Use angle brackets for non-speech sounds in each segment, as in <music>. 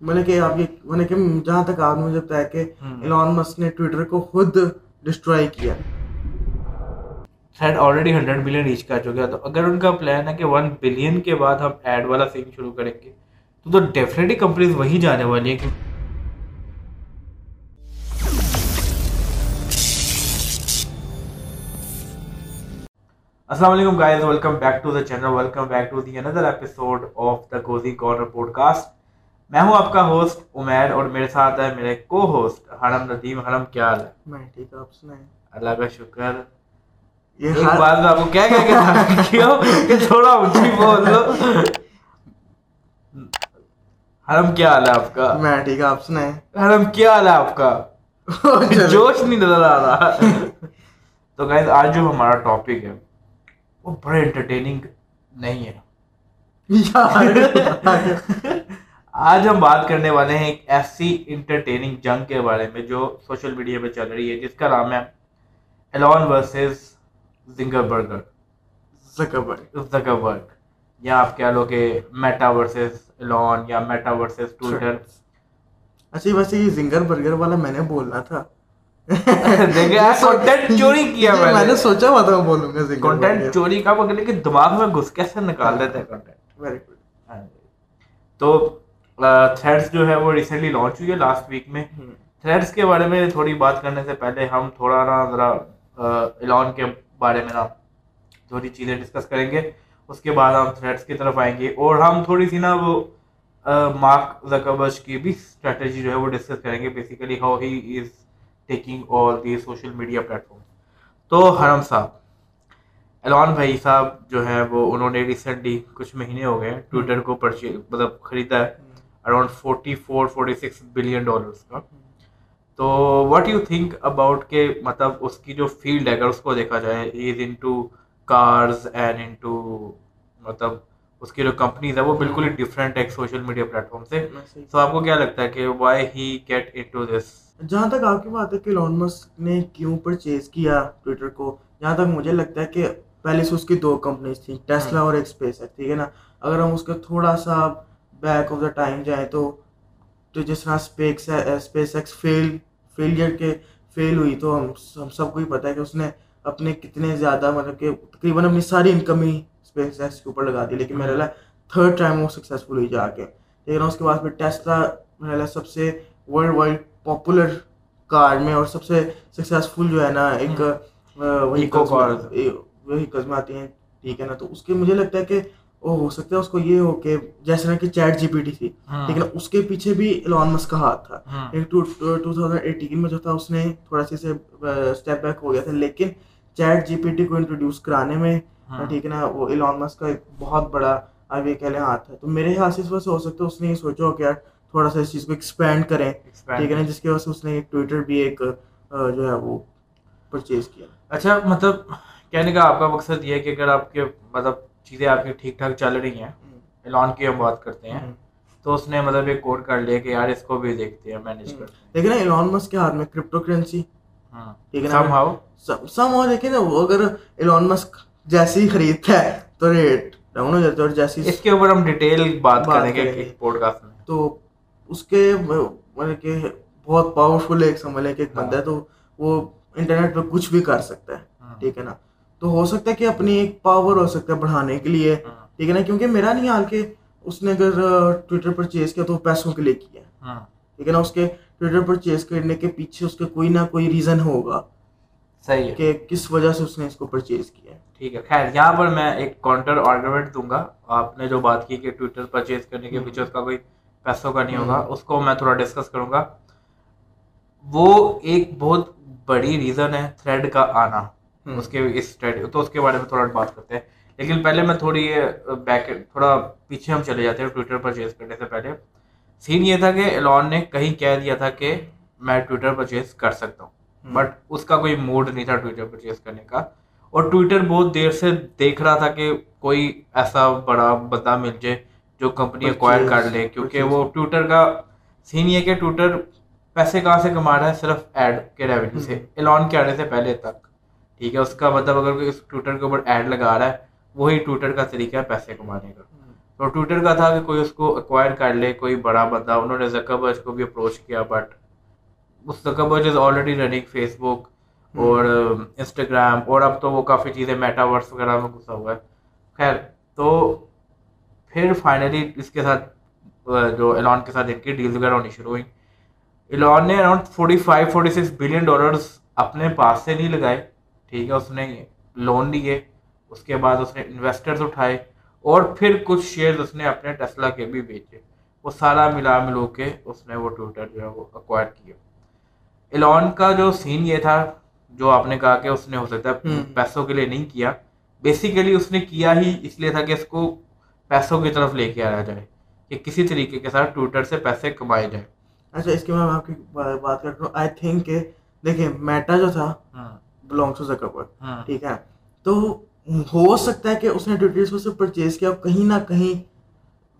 مطلب کہ آپ یہ مطلب کہ جہاں تک آپ نے مجھے بتایا کہ ایلان مسک نے ٹویٹر کو خود ڈسٹروائے کیا۔ Thread already hundred billion reach کر چکا تو اگر ان کا پلان ہے کہ ون بلین کے بعد ہم ایڈ والا سین شروع کریں گے تو تو ڈیفینیٹلی کمپنیز وہی جانے والی ہیں کہ السلام علیکم guys welcome back to the channel welcome back to the another episode of the cozy corner podcast میں ہوں آپ کا ہوسٹ عمیر اور میرے ساتھ ہے میرے کو ہوسٹ حرم ندیم. حرم کیا حال ہے؟ میں ٹھیک آپ سنائیں۔ اللہ کا شکر۔ یہ بات میں آپ کو کیا کہہ کے کہ تھوڑا اونچی بول لو حرم کیا حال ہے آپ کا؟ میں ٹھیک آپ سنائیں۔ حرم کیا حال ہے آپ کا۔ جوش نہیں نظر آ رہا۔ تو گائز آج جو ہمارا ٹاپک ہے وہ بڑے انٹرٹیننگ نہیں ہے۔ <laughs> <laughs> آج ہم بات کرنے والے ہیں ایک ایسی انٹرٹیننگ جنگ کے بارے میں جو سوشل میڈیا پہ چل رہی ہے جس کا نام ہے Elon versus Zinger burger Zuckerberg Zuckerberg یا آپ کہہ لو کہ میٹا ورسز ایلون یا میٹا ورسز ٹویٹر اچھا ویسے یہ زنگر برگر والا میں نے بولنا تھا. کنٹینٹ چوری کیا میں <laughs> میں نے؟ نے سوچا ہوا تھا میں بولوں گا زنگر کنٹینٹ چوری کا مگر کہ دماغ میں گھس کیسے نکال دیتے ہیں کنٹینٹ ویری گڈ تو تھریڈس جو ہے وہ ریسنٹلی لانچ ہوئی ہے لاسٹ ویک میں. تھریڈس کے بارے میں تھوڑی بات کرنے سے پہلے ہم تھوڑا نا ذرا ایلون کے بارے میں نا تھوڑی چیزیں ڈسکس کریں گے. اس کے بعد ہم تھریڈس کی طرف آئیں گے اور ہم تھوڑی سی نا وہ مارک زکربرج کی بھی اسٹریٹجی جو ہے وہ ڈسکس کریں گے. Basically how he is taking all the social media platform تو حرم صاحب ایلون بھائی صاحب جو ہے وہ انہوں نے ریسنٹلی کچھ مہینے ہو گئے ٹویٹر کو پرچیز مطلب خریدا ہے. Around forty four forty six billion dollars کا تو واٹ یو تھنک اباؤٹ کہ مطلب اس کی جو فیلڈ ہے اگر اس کو دیکھا جائے is into cars and into مطلب اس کی جو کمپنیز ہے وہ بالکل ہی ڈفرینٹ ہے ایک سوشل میڈیا پلیٹفارم سے۔ تو آپ کو کیا لگتا ہے کہ why he get into this جہاں تک آپ کی بات ہے کہ لون مسک نے کیوں پرچیز کیا ٹویٹر کو جہاں تک مجھے لگتا ہے کہ پہلے سے اس کی دو کمپنیز تھیں ٹیسلا اور ایک اسپیس ہے ٹھیک ہے نا؟ اگر ہم اس کا تھوڑا سا بیک آف دا ٹائم جائیں تو تو جس طرح SpaceX SpaceX fail failure کے فیل ہوئی تو ہم ہم سب کو ہی پتہ ہے کہ اس نے اپنے کتنے زیادہ مطلب کہ تقریباً اپنی ساری انکم ہی اسپیس ایکس کے اوپر لگا دی لیکن میرا لگا تھرڈ ٹائم وہ سکسیزفل ہوئی جا کے لیکن اس کے بعد پھر ٹیسلا میرا لگا سب سے ورلڈ وائڈ پاپولر کار میں اور سب سے سکسیزفل جو ہے نا ایک. وہیکلز میں آتی ہیں ٹھیک ہے نا تو اس کے مجھے لگتا ہے کہ وہ ہو سکتا ہے اس کو یہ ہو کہ جیسے نا کہ چیٹ جی پی ٹی تھی لیکن اس کے پیچھے بھی ایلون مسک کا ہاتھ تھا۔ ٹو تھاؤزینڈ ایٹین میں جو تھا اس نے تھوڑا سی سے اسٹیپ بیک ہو گیا تھا لیکن چیٹ جی پی ٹی کو انٹروڈیوس کرانے میں ٹھیک ہے نا وہ ایلون مسک کا ایک بہت بڑا یہ کہہ لیں ہاتھ ہے تو میرے خیال سے اس وجہ سے ہو سکتا ہے اس نے یہ سوچا ہو کہ یار تھوڑا سا اس چیز کو ایکسپینڈ کریں ٹھیک ہے نا جس کی وجہ سے اس نے ایک ٹویٹر بھی ایک جو ہے وہ پرچیز کیا۔ اچھا مطلب کہنے کا آپ کا مقصد یہ ہے کہ اگر آپ کے مطلب چیزیں آپ کی ٹھیک ٹھاک چل رہی ہیں ایلون کی ہم بات کرتے ہیں۔ تو اس نے مطلب ایک کوڈ کر لیا کہ یار اس کو بھی دیکھتے ہیں مینیج کرتے ہیں۔ لیکن نا ایلون مسک کے ہاتھ میں کرپٹو کرنسی ٹھیک ہے نا سم ہاؤ سم دیکھیں نا وہ اگر مسک جیسے ہی خریدتا ہے تو ریٹ ڈاؤن ہو جاتا ہے اور جیسی اس کے اوپر ہم ڈیٹیل بات کریں گے پوڈ کاسٹ میں۔ تو اس کے مطلب کہ بہت پاورفل ایک سمجھ لیں کہ ایک بندہ ہے تو وہ انٹرنیٹ پہ کچھ بھی کر سکتا ہے۔ ٹھیک ہے نا؟ تو ہو سکتا ہے کہ اپنی ایک پاور ہو سکتا ہے بڑھانے کے لیے ٹھیک ہے نا؟ کیونکہ میرا نہیں حال کہ اس نے اگر ٹویٹر پر چیز کیا تو وہ پیسوں کے لیے کیا ٹھیک ہے نا؟ اس کے ٹویٹر پر چیز کرنے کے پیچھے اس کا کوئی نہ کوئی ریزن ہوگا صحیح ہے۔ کہ کس وجہ سے اس نے اس کو پرچیز کیا ہے۔ ٹھیک ہے۔ خیر یہاں پر میں ایک کاؤنٹر آرگومنٹ دوں گا۔ آپ نے جو بات کی کہ ٹویٹر پرچیز کرنے کے پیچھے اس کا کوئی پیسوں کا نہیں ہوگا اس کو میں تھوڑا ڈسکس کروں گا۔ وہ ایک بہت بڑی ریزن ہے تھریڈ کا آنا۔ اس کے اس تو اس کے بارے میں تھوڑا بات کرتے ہیں۔ لیکن پہلے میں تھوڑی بیک تھوڑا پیچھے ہم چلے جاتے ہیں ٹویٹر پرچیز کرنے سے پہلے۔ سین یہ تھا کہ ایلون نے کہیں کہہ دیا تھا کہ میں ٹویٹر پرچیز کر سکتا ہوں۔ بٹ اس کا کوئی موڈ نہیں تھا ٹویٹر پرچیز کرنے کا۔ اور ٹویٹر بہت دیر سے دیکھ رہا تھا کہ کوئی ایسا بڑا بندہ مل جائے جو کمپنی ایکوائر کر لے۔ کیونکہ وہ ٹویٹر کا سین یہ کہ ٹویٹر پیسے کہاں سے کما رہا ہے؟ صرف ایڈ کے ریونیو سے۔ ایلون کے آنے سے پہلے تک۔ ٹھیک ہے اس کا مطلب اگر کوئی اس ٹویٹر کے اوپر ایڈ لگا رہا ہے وہی ٹویٹر کا طریقہ ہے پیسے کمانے کا۔ تو ٹویٹر کا تھا کہ کوئی اس کو ایکوائر کر لے کوئی بڑا بندہ انہوں نے زکبرج کو بھی اپروچ کیا but us Zuckerberg is already running Facebook اور انسٹاگرام اور اب تو وہ کافی چیزیں میٹا ورس وغیرہ میں گھسا ہوا ہے۔ خیر تو پھر فائنلی اس کے ساتھ جو ایلان کے ساتھ ان کی ڈیل وغیرہ ہونی شروع ہوئی ایلان نے around forty five forty six billion dollars اپنے پاس سے نہیں لگائے۔ ٹھیک ہے اس نے لون لیے اس کے بعد اس نے انویسٹرز اٹھائے اور پھر کچھ شیئر اس نے اپنے ٹسلا کے بھی بیچے۔ وہ سارا ملا ملو کے اس نے وہ ٹویٹر جو ہے وہ اکوائر کیا۔ ایلان کا جو سین یہ تھا جو آپ نے کہا کہ اس نے ہو سکتا ہے پیسوں کے لیے نہیں کیا بیسیکلی اس نے کیا ہی اس لیے تھا کہ اس کو پیسوں کی طرف لے کے آیا جائے کہ کسی طریقے کے ساتھ ٹویٹر سے پیسے کمائے جائے اچھا اس کے بعد میں آپ کی بات کرتا ہوں۔ آئی تھنک کہ دیکھیں میٹا جو تھا بلانگس ٹو زکربرگ ٹھیک ہے۔ تو ہو سکتا ہے کہ اس نے ٹویٹر سے پرچیز کیا کہیں نہ کہیں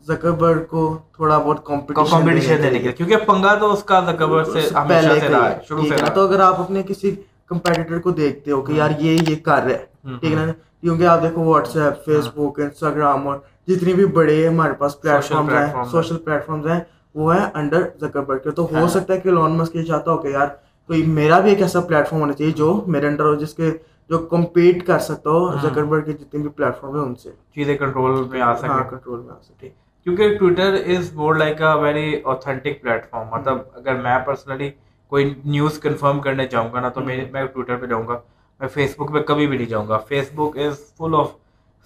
زکربرگ کو تھوڑا بہت کمپٹیشن دینے کے کیونکہ پنگا تو اس کا زکربرگ سے ہمیشہ سے رہا ہے شروع سے رہا تو اگر آپ اپنے کسی کمپیٹیٹر کو دیکھتے ہو کہ یار یہ یہ کر رہا ہے ٹھیک ہے نا؟ کیونکہ آپ دیکھو WhatsApp Facebook Instagram اور جتنی بھی بڑے ہمارے پاس پلیٹ فارمز ہیں سوشل پلیٹ فارمز ہیں وہ ہے انڈر زکربرگ کے۔ تو ہو ہاں۔ سکتا ہے کہ لون مسک یہ چاہتا ہو کہ یار کوئی میرا بھی ایک ایسا پلیٹ فارم ہونا چاہیے جو میرے انڈر ہو جس کے جو کمپیٹ کر سکتا ہو زکربرگ کے جتنے بھی پلیٹ فارم ہیں ان سے۔ چیزیں کنٹرول میں آ سکیں۔ کنٹرول میں آ سکیں۔ کیونکہ Twitter is more like a very authentic platform مطلب اگر میں پرسنلی کوئی نیوز کنفرم کرنے جاؤں گا نا تو میں میں ٹویٹر پہ جاؤں گا۔ میں فیس بک پہ کبھی بھی نہیں جاؤں گا۔ Facebook is full of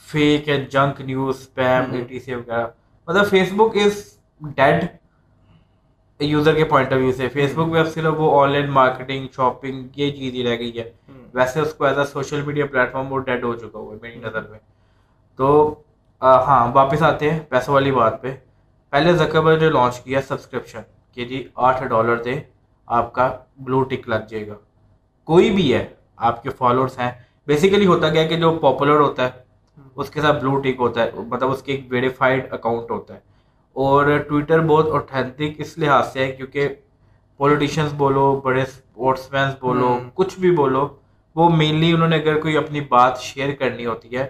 fake and junk news spam A T C وغیرہ مطلب Facebook is dead user کے پوائنٹ آف ویو سے۔ فیس بک پہ اب صرف وہ آن لائن مارکیٹنگ شاپنگ یہ چیز ہی رہ گئی ہے۔ ویسے اس کو as a social media platform وہ ڈیڈ ہو چکا ہوا ہے میری نظر میں۔ تو ہاں واپس آتے ہیں پیسوں والی بات پہ۔ پہلے زکر جو لانچ کیا سبسکرپشن کہ جی آٹھ ڈالر دے آپ کا بلو ٹک لگ جائے گا۔ کوئی بھی ہے آپ کے فالوورس ہیں۔ بیسیکلی ہوتا کیا کہ جو پاپولر ہوتا ہے اس کے ساتھ بلو ٹک ہوتا ہے۔ مطلب اس کی ایک ویریفائڈ اکاؤنٹ ہوتا ہے۔ اور ٹویٹر بہت اوتھینٹک اس لحاظ سے ہے کیونکہ پولیٹیشینس بولو بڑے اسپورٹس مینس بولو کچھ بھی بولو وہ مینلی انہوں نے اگر کوئی اپنی بات شیئر کرنی ہوتی ہے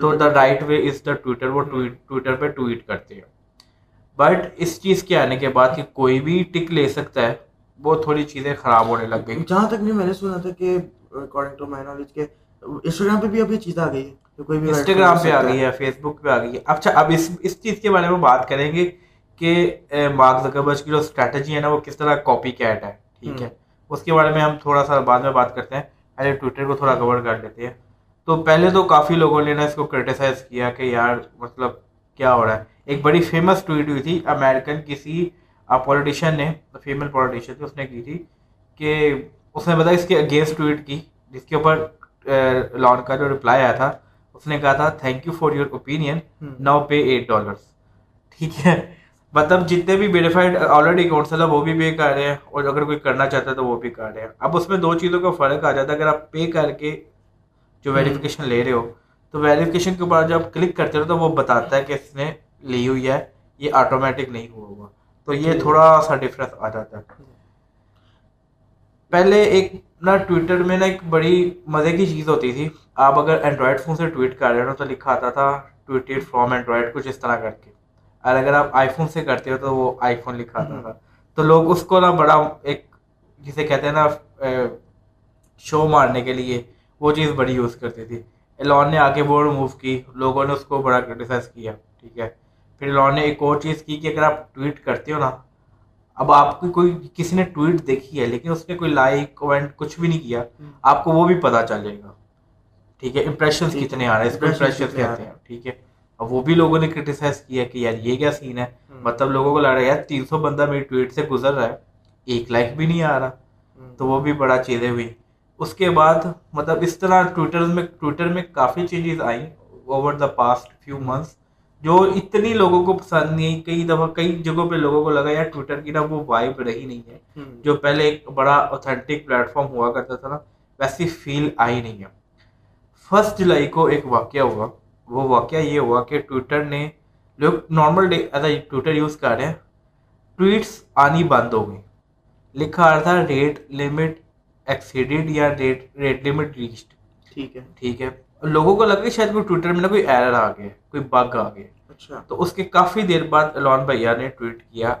تو the right way is the Twitter وہ ٹویٹر پہ ٹویٹ کرتے ہیں۔ بٹ اس چیز کے آنے کے بعد کہ کوئی بھی ٹک لے سکتا ہے وہ تھوڑی چیزیں خراب ہونے لگ گئی۔ جہاں تک میں نے سنا تھا کہ اکارڈنگ ٹو مائی نالج کہ انسٹاگرام پہ بھی اب یہ چیز آ گئی ہے انسٹاگرام پہ آ گئی ہے۔ فیس بک پہ آ گئی ہے۔ اچھا اب اس اس چیز کے بارے میں بات کریں گے کہ مارک زکربرج کی جو اسٹریٹجی ہے نا وہ کس طرح کاپی کیٹ ہے ٹھیک ہے؟ اس کے بارے میں ہم تھوڑا سا بعد میں بات کرتے ہیں۔ پہلے ٹویٹر کو تھوڑا کور کر لیتے ہیں۔ تو پہلے تو کافی لوگوں نے نا اس کو کرٹیسائز کیا کہ یار مطلب کیا ہو رہا ہے؟ ایک بڑی فیمس ٹویٹ ہوئی تھی امیرکن کسی پولیٹیشین نے فیمل پولیٹیشین تھی اس نے کی تھی کہ اس نے بتایا اس کے اگینسٹ ٹویٹ کی جس کے اوپر لان کا جو رپلائی آیا تھا اس نے کہا تھا thank you for your opinion now pay eight dollars ٹھیک ہے۔ مطلب جتنے بھی ویریفائڈ آلریڈی اکاؤنٹس ہیں وہ بھی پے کر رہے ہیں اور اگر کوئی کرنا چاہتا ہے تو وہ بھی کر رہے ہیں۔ اب اس میں دو چیزوں کا فرق آ جاتا ہے۔ اگر آپ پے کر کے جو ویریفیکیشن لے رہے ہو تو ویریفیکیشن کے اوپر جب کلک کرتے ہو تو وہ بتاتا ہے کہ اس نے لی ہوئی ہے یہ آٹومیٹک نہیں ہوا ہوا تو یہ تھوڑا سا ڈفرینس آ جاتا ہے۔ پہلے ایک نا ٹویٹر میں نا ایک بڑی مزے کی چیز ہوتی تھی۔ آپ اگر اینڈرائڈ فون سے ٹویٹ کر رہے ہو تو لکھا آتا تھا ٹویٹیڈ فرام اینڈرائڈ کچھ اس طرح کر کے۔ اور اگر آپ آئی فون سے کرتے ہو تو وہ آئی فون لکھا آتا تھا۔ تو لوگ اس کو نا بڑا ایک جسے کہتے ہیں نا شو مارنے کے لیے وہ چیز بڑی یوز کرتی تھی۔ ایلون نے آگے وہ ریموو کی۔ لوگوں نے اس کو بڑا کرٹیسائز کیا، ٹھیک ہے۔ پھر ایلون نے ایک اور چیز کی کہ اگر آپ ٹویٹ کرتے ہو نا اب آپ کی کوئی کسی نے ٹویٹ دیکھی ہے لیکن اس نے کوئی لائک کومنٹ کچھ بھی نہیں کیا آپ کو وہ بھی پتا چل جائے گا۔ ٹھیک ہے؟ امپریشن کتنے آ رہے ہیں؟ اس کو کہتے ہیں۔ ٹھیک ہے؟ اب وہ بھی لوگوں نے کرٹیسائز کیا کہ یار یہ کیا سین ہے؟ مطلب لوگوں کو لگ رہا ہے یار تین سو بندہ میری ٹویٹ سے گزر رہا ہے ایک لائک بھی نہیں آ رہا۔ تو وہ بھی بڑا چیزیں ہوئی اس کے بعد مطلب اس طرح ٹویٹر میں ٹویٹر میں کافی چینجز آئیں over the past few months جو اتنی لوگوں کو پسند نہیں کئی دفعہ کئی جگہوں پہ لوگوں کو لگا یار ٹویٹر کی نا وہ وائب رہی نہیں ہے۔ جو پہلے ایک بڑا اوتھینٹک پلیٹ فارم ہوا کرتا تھا نا ویسی فیل آئی نہیں ہے۔ فرسٹ جولائی کو ایک واقعہ ہوا۔ وہ واقعہ یہ ہوا کہ ٹویٹر نے لوگ normal day as Twitter use کر رہے ہیں۔ ٹویٹس آنی بند ہو گئی لکھا آ رہا تھا ریٹ لمٹ ایکسیڈیڈ یا ریٹ ریٹ لمٹ ریچڈ ٹھیک ہے۔ ٹھیک ہے۔ لوگوں کو لگا کہ شاید کوئی ٹویٹر میں نا کوئی ایرر آ گیا کوئی بگ آ گیا اچھا تو اس کے کافی دیر بعد ایلون بھیا نے ٹویٹ کیا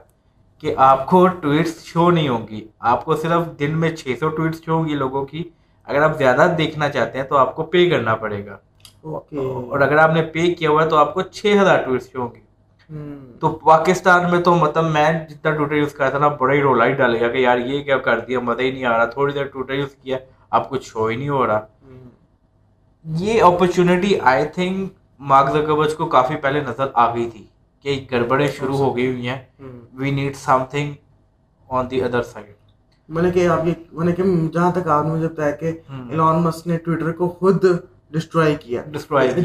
کہ آپ کو ٹویٹس شو نہیں ہوں گی۔ آپ کو صرف دن میں چھ سو ٹویٹس شو ہوں گی لوگوں کی۔ اگر آپ زیادہ دیکھنا چاہتے ہیں تو آپ کو پے کرنا پڑے گا۔ اور اگر آپ نے پے کیا ہوا ہے تو آپ کو چھ ہزار ٹویٹس شو ہوں گی تو پاکستان میں تو مطلب میں جتنا ٹویٹر یوز کرتا تھا نا بڑا ہی رولا ہی ڈال گیا کہ یار یہ کیا کر دیا مزہ ہی نہیں آ رہا تھوڑی دیر ٹویٹر یوز کیا آپ کچھ شو ہی نہیں ہو رہا۔ یہ opportunity I think Mark Zuckerberg کو کافی پہلے نظر آ گئی تھی کہ گڑبڑیں شروع ہو گئی ہوئی ہیں۔ We need something on the other side میں کہ آپ یہ میں نے کہ جہاں تک آپ نے مجھے بتایا کہ ایلون مسک نے ٹویٹر کو خود ڈسٹرائے کیا۔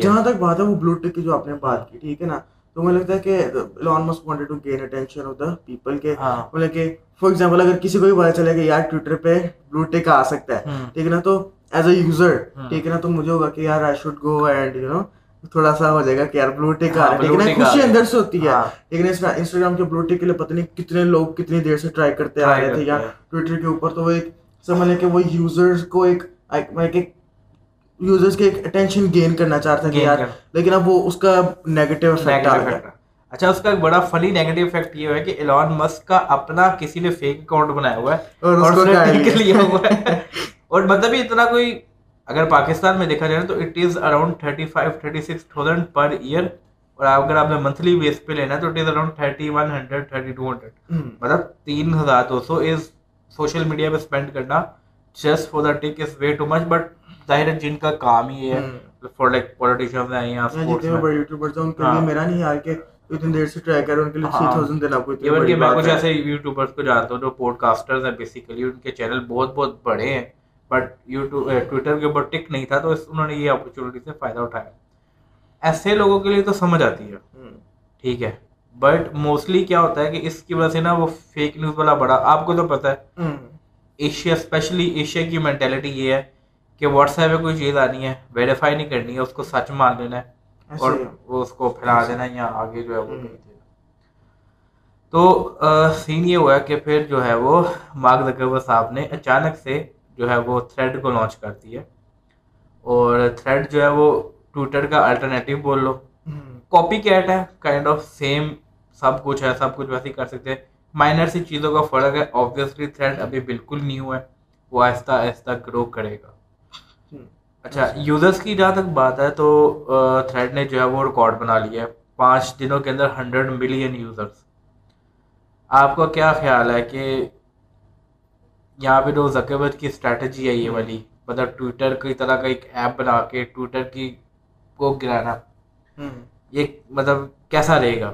جہاں تک بات ہے وہ بلو ٹک کی جو آپ نے بات کی ٹھیک ہے نا؟ تو مجھے لگتا ہے کہ Elon Musk wanted to gain attention of the people کے مطلب کہ فار ایگزامپل اگر کسی کو بھی پتا چلے کہ یار ٹویٹر پہ بلو ٹک آ سکتا ہے ٹھیک ہے نا؟ تو ایز اے یوزر ٹھیک ہے نا؟ تو مجھے ہوگا کہ یار I should go and you know تھوڑا سا ہو جائے گا کہ یار بلو ٹک آ رہا ہے لیکن خوشی اندر سے ہوتی ہے۔ لیکن انسٹاگرام کے بلو ٹک کے لیے پتہ نہیں کتنے لوگ کتنی دیر سے ٹرائی کرتے آ رہے تھے یا ٹویٹر کے اوپر تو وہ ایک سمجھ لیں کہ وہ یوزرز کو ایک ایک یوزرز کے ایک اٹینشن گین کرنا چاہتا ہے کہ یار لیکن اب وہ اس کا نیگیٹو افیکٹ آ گیا اچھا اس کا ایک بڑا فنی نیگیٹو افیکٹ یہ ہے کہ ایلون مسک کا اپنا کسی نے فیک اکاؤنٹ بنایا ہوا ہے اور اس ٹک لیا ہوا ہے۔ اور مطلب اتنا کوئی اگر پاکستان میں دیکھا جائے تو it is around thirty five thirty six thousand per year اور اگر آپ نے منتھلی بیس پہ لینا ہے تو it is around thirty one hundred thirty two hundred مطلب تین ہزار دو سو از سوشل میڈیا پہ اسپینڈ کرنا just for the tick is way too much but ظاہر ہے جن کا کام ہی ہے فار لائک پولیٹیشینز ہیں یا جتنے بڑے یوٹیوبرز ہیں ان کے لیے میرا نہیں یار کہ اتنی دیر سے ٹرائی کر رہے ہیں ان کے لیے تھری تھاؤزینڈ دینا کوئی ایون کہ میں کچھ ایسے یوٹیوبرز کو جانتا ہوں جو پوڈ کاسٹرز ہیں بیسیکلی ان کے چینل بہت بہت بڑے ہیں۔ بٹ یوٹیوب ٹویٹر کے اوپر ٹک نہیں تھا تو انہوں نے یہ اپرچونیٹی سے فائدہ اٹھایا ایسے لوگوں کے لیے تو سمجھ آتی ہے ٹھیک ہے بٹ موسٹلی کیا ہوتا ہے کہ اس کی وجہ سے نا وہ فیک نیوز والا بڑا آپ کو تو پتا ہے ایشیا اسپیشلی ایشیا کی مینٹیلٹی یہ ہے کہ واٹس ایپ پہ کوئی چیز آنی ہے ویریفائی نہیں کرنی ہے اس کو سچ مان لینا ہے اور وہ اس کو پھیلا دینا یا آگے جو ہے وہ تو سین یہ ہوا کہ پھر جو ہے وہ مارک زکربر صاحب نے اچانک سے جو ہے وہ تھریڈ کو لانچ کرتی ہے۔ اور تھریڈ جو ہے وہ ٹویٹر کا الٹرنیٹیو بول لو۔ کاپی کیٹ ہے کائنڈ آف سیم سب کچھ ہے سب کچھ ویسے ہی کر سکتے ہیں۔ مائنر سی چیزوں کا فرق ہے آبویسلی تھریڈ ابھی بالکل نیو ہے۔ وہ آہستہ آہستہ گرو کرے گا۔ اچھا یوزرس کی جہاں تک بات ہے تو تھریڈ نے جو ہے وہ ریکارڈ بنا لیا ہے۔ پانچ دنوں کے اندر ہنڈریڈ ملین یوزرس آپ کا کیا خیال ہے کہ یہاں پہ جو زکربرج کی اسٹریٹجی ہے یہ والی مطلب ٹویٹر کی طرح کا ایک ایپ بنا کے ٹویٹر کی کو گرانا۔ یہ مطلب کیسا رہے گا؟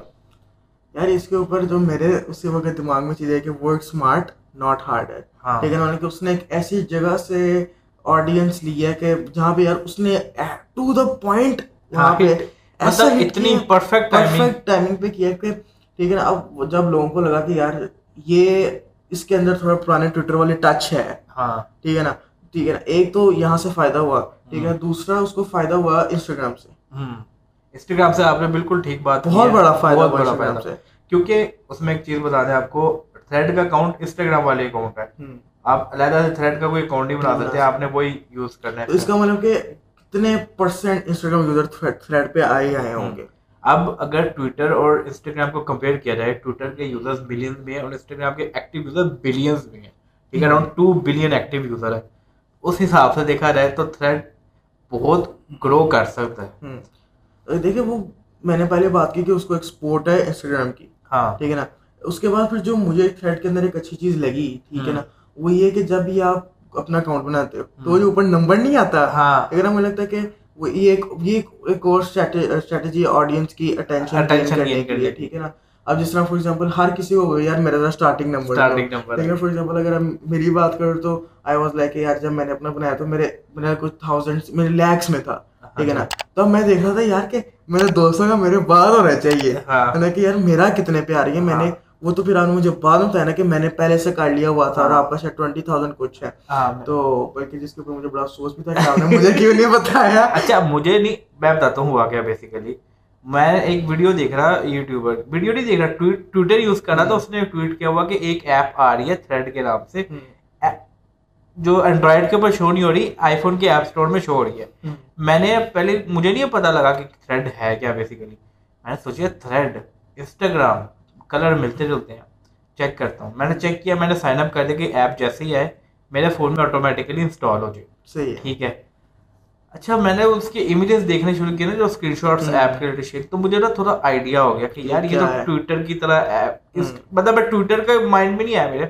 یار اس کے اوپر جو میرے اسی وقت دماغ میں چیز ہے کہ ورڈ اسمارٹ ناٹ ہارڈ ہے۔ ٹھیک ہے کہ اس نے ایک ایسی جگہ سے آڈینس لی ہے کہ جہاں پہ یار اس نے ٹو دا پوائنٹ یہاں پہ ایسا اتنی پرفیکٹ پرفیکٹ ٹائمنگ پہ کیا کہ ٹھیک ہے نا اب جب لوگوں کو لگا کہ یار یہ اس کے اندر تھوڑا پرانے ٹویٹر والے ٹچ ہے۔ ٹھیک ہے نا؟ ٹھیک ہے نا؟ ایک تو یہاں سے فائدہ ہوا ٹھیک ہے؟ دوسرا اس کو فائدہ ہوا انسٹاگرام سے۔ انسٹاگرام سے آپ نے بالکل ٹھیک بات بہت بڑا فائدہ بہت بڑا فائدہ۔ سے۔ کیونکہ اس میں ایک چیز بتا دیں آپ کو تھریڈ کا اکاؤنٹ انسٹاگرام والے اکاؤنٹ ہے۔ آپ علیحدہ سے تھریڈ کا کوئی اکاؤنٹ نہیں بنا سکتے آپ نے وہی یوز کرنا ہے۔ اس کا مطلب کہ کتنے پرسینٹ انسٹاگرام یوزر تھریڈ پہ آئے آئے ہوں گے؟ اب اگر ٹویٹر اور انسٹاگرام کو کمپیئر کیا جائے ٹویٹر کے یوزرز بلینز میں ہیں اور انسٹاگرام کے ایکٹیو یوزر بلینز میں ہیں۔ ٹھیک ہے around two billion active user ہے اس حساب سے دیکھا جائے تو تھریڈ بہت گرو کر سکتا ہے۔ دیکھیں وہ میں نے پہلے بات کی کہ اس کو ایکسپورٹ ہے انسٹاگرام کی۔ ہاں۔ ٹھیک ہے نا؟ اس کے بعد پھر جو مجھے تھریڈ کے اندر ایک اچھی چیز لگی ٹھیک ہے نا؟ وہ یہ کہ جب بھی آپ اپنا اکاؤنٹ بناتے ہو تو جو اوپر نمبر نہیں آتا۔ ہاں۔ لیکن مجھے لگتا ہے کہ وہ یہ ایک یہ ایک اور اسٹریٹجی آڈینس کی اٹینشن کرنے کے لیے ٹھیک ہے نا؟ اب جس طرح فار ایگزامپل ہر کسی کو یار میرا ذرا اسٹارٹنگ نمبر لیکن فار ایگزامپل اگر میری بات کروں تو آئی واز لائک یار جب میں نے اپنا بنایا تو میرے میرا کچھ تھاؤزینڈ میرے لیکس میں تھا۔ ٹھیک ہے نا؟ تو میں دیکھ رہا تھا یار کہ میرے دوستوں کا میرے بعد ہونا چاہیے۔ کہ یار میرا کتنے رہی ہے میں نے وہ تو پھر مجھے بعد میں نا کہ میں نے پہلے سے کر لیا ہوا تھا اور آپ کا شاید ٹوینٹی تھاؤزینڈ کچھ ہے۔ تو بلکہ جس کے اوپر مجھے بڑا افسوس بھی تھا کہ آپ نے مجھے کیوں نہیں بتایا؟ اچھا مجھے نہیں میں بتاتا ہوں ہوا کیا بیسیکلی میں ایک ویڈیو دیکھ رہا یوٹیوبر ویڈیو نہیں دیکھ رہا ٹویٹر یوز کر رہا تھا اس نے ٹویٹ کیا ہوا کہ ایک ایپ آ رہی ہے تھریڈ کے نام سے۔ جو اینڈرائڈ کے اوپر شو نہیں ہو رہی آئی فون کے ایپ اسٹور میں شو ہو رہی ہے۔ میں نے پہلے مجھے نہیں پتا لگا کہ تھریڈ ہے کیا بیسیکلی میں نے سوچا تھریڈ انسٹاگرام کلر ملتے جلتے ہیں۔ چیک کرتا ہوں۔ میں نے چیک کیا میں نے سائن اپ کر دیا کہ ایپ جیسے ہی آئے میرے فون میں آٹومیٹکلی انسٹال ہو جائے۔ صحیح ٹھیک ہے۔ اچھا میں نے اس کے امیجز دیکھنے شروع کیے نا جو اسکرین شاٹس ایپ کے ریلیٹڈ تو مجھے نا تھوڑا آئیڈیا ہو گیا کہ یار یہ تو ٹویٹر کی طرح ایپ مطلب ٹویٹر کا مائنڈ میں نہیں آیا میرے۔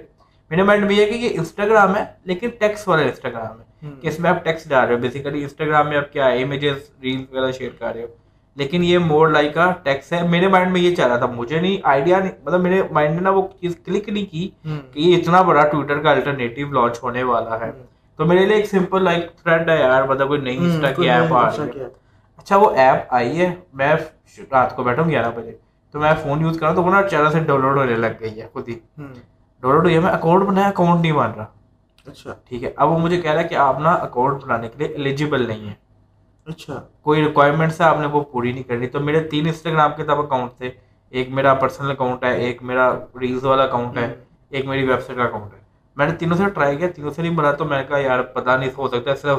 میرے مائنڈ میں یہ کہ یہ انسٹاگرام ہے لیکن ٹیکس والا انسٹاگرام ہے۔ کہ اس میں آپ ٹیکس ڈال رہے ہو۔ بیسیکلی انسٹاگرام میں آپ کیا امیجز ریلس وغیرہ شیئر کر رہے ہو۔ لیکن یہ مور لائک کا ٹیکس ہے۔ میرے مائنڈ میں یہ چل رہا تھا۔ مجھے نہیں آئیڈیا نہیں مطلب میرے مائنڈ نے نا وہ چیز کلک نہیں کی کہ یہ اتنا بڑا ٹویٹر کا الٹرنیٹیو لانچ ہونے والا ہے۔ تو میرے لیے ایک سمپل لائک تھریڈ ہے یار۔ مطلب کوئی نئی انسٹا کی ایپ آ رہی ہے۔ اچھا وہ ایپ آئی ہے۔ میں رات کو بیٹھا ہوں گیارہ بجے۔ تو میں فون یوز کر رہا تو وہ نا چارہ سے ڈاؤن لوڈ ہونے لگ گئی ہے خود ہی۔ ڈاؤن لوڈ ہوئی ہے۔ میں اکاؤنٹ بنایا اکاؤنٹ نہیں بن رہا۔ اچھا۔ ٹھیک ہے۔ اب وہ مجھے کہہ رہا ہے کہ آپ نا اکاؤنٹ بنانے کے لیے ایلیجیبل نہیں ہے اچھا کوئی ریکوائرمنٹس ہے آپ نے وہ پوری نہیں کرنی۔ تو میرے تین انسٹاگرام کے تب اکاؤنٹ تھے۔ ایک میرا پرسنل اکاؤنٹ ہے ایک میرا ریلز والا اکاؤنٹ ہے ایک میری ویب سائٹ کا اکاؤنٹ ہے۔ میں نے تینوں سے ٹرائی کیا تینوں سے نہیں بنا تو میں نے کہا یار پتا نہیں ہو سکتا ہے صرف